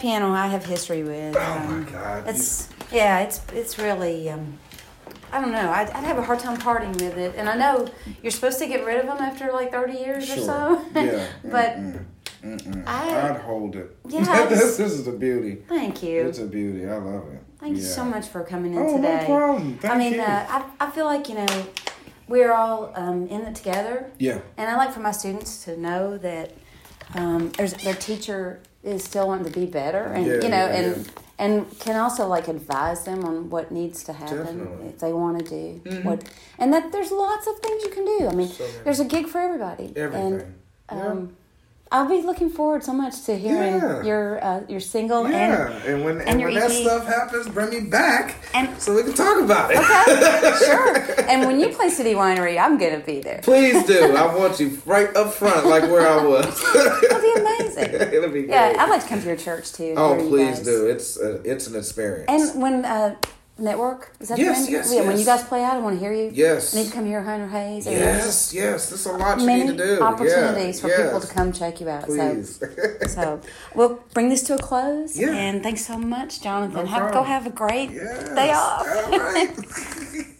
Speaker 2: Piano
Speaker 1: I have history with.
Speaker 2: Oh
Speaker 1: um,
Speaker 2: my God.
Speaker 1: It's yeah, it's it's really. Um, I don't know. I'd, I'd have a hard time parting with it, and I know you're supposed to get rid of them after like thirty years or
Speaker 2: Sure.
Speaker 1: so.
Speaker 2: Yeah.
Speaker 1: but
Speaker 2: Mm-mm. Mm-mm.
Speaker 1: I-
Speaker 2: I'd hold it.
Speaker 1: Yeah,
Speaker 2: this, this is a beauty.
Speaker 1: thank you.
Speaker 2: It's a beauty. I love it.
Speaker 1: Thank you so much for coming in
Speaker 2: Oh,
Speaker 1: today.
Speaker 2: no problem. Thank
Speaker 1: I mean,
Speaker 2: you.
Speaker 1: uh, I, I feel like, you know, we're all um, in it together.
Speaker 2: yeah.
Speaker 1: And I like for my students to know that um, there's, their teacher is still wanting to be better and,
Speaker 2: Yeah,
Speaker 1: you know,
Speaker 2: yeah,
Speaker 1: and,
Speaker 2: yeah.
Speaker 1: and can also like advise them on what needs to happen
Speaker 2: Definitely.
Speaker 1: if they want to do
Speaker 2: Mhm.
Speaker 1: what, and that there's lots of things you can do. I mean,
Speaker 2: So many.
Speaker 1: there's a gig for everybody.
Speaker 2: Everything.
Speaker 1: And, um, I'll be looking forward so much to hearing
Speaker 2: Yeah.
Speaker 1: your uh, your single
Speaker 2: yeah.
Speaker 1: and
Speaker 2: And, when and,
Speaker 1: and
Speaker 2: when that stuff happens, bring me back
Speaker 1: And-
Speaker 2: so we can talk about it.
Speaker 1: okay, sure. And when you play City Winery, I'm gonna be there.
Speaker 2: Please do. I want you right up front, like where I was.
Speaker 1: It'll be amazing.
Speaker 2: It'll be great.
Speaker 1: Yeah, I'd like to come to your church too.
Speaker 2: oh, please do. It's a, it's an experience.
Speaker 1: And when uh, network is that
Speaker 2: Yes,
Speaker 1: the name?
Speaker 2: yes,
Speaker 1: yeah, When you guys play out, I want to hear you.
Speaker 2: yes.
Speaker 1: I need to come here, Hunter Hayes.
Speaker 2: Yes, yes. There's a lot you need to do.
Speaker 1: opportunities
Speaker 2: yeah,
Speaker 1: for
Speaker 2: yes.
Speaker 1: people to come check you out.
Speaker 2: Please.
Speaker 1: So, so we'll bring this to a close.
Speaker 2: Yeah.
Speaker 1: And thanks so much, Jonathan.
Speaker 2: No
Speaker 1: have, go have a great
Speaker 2: yes.
Speaker 1: day off.
Speaker 2: All right.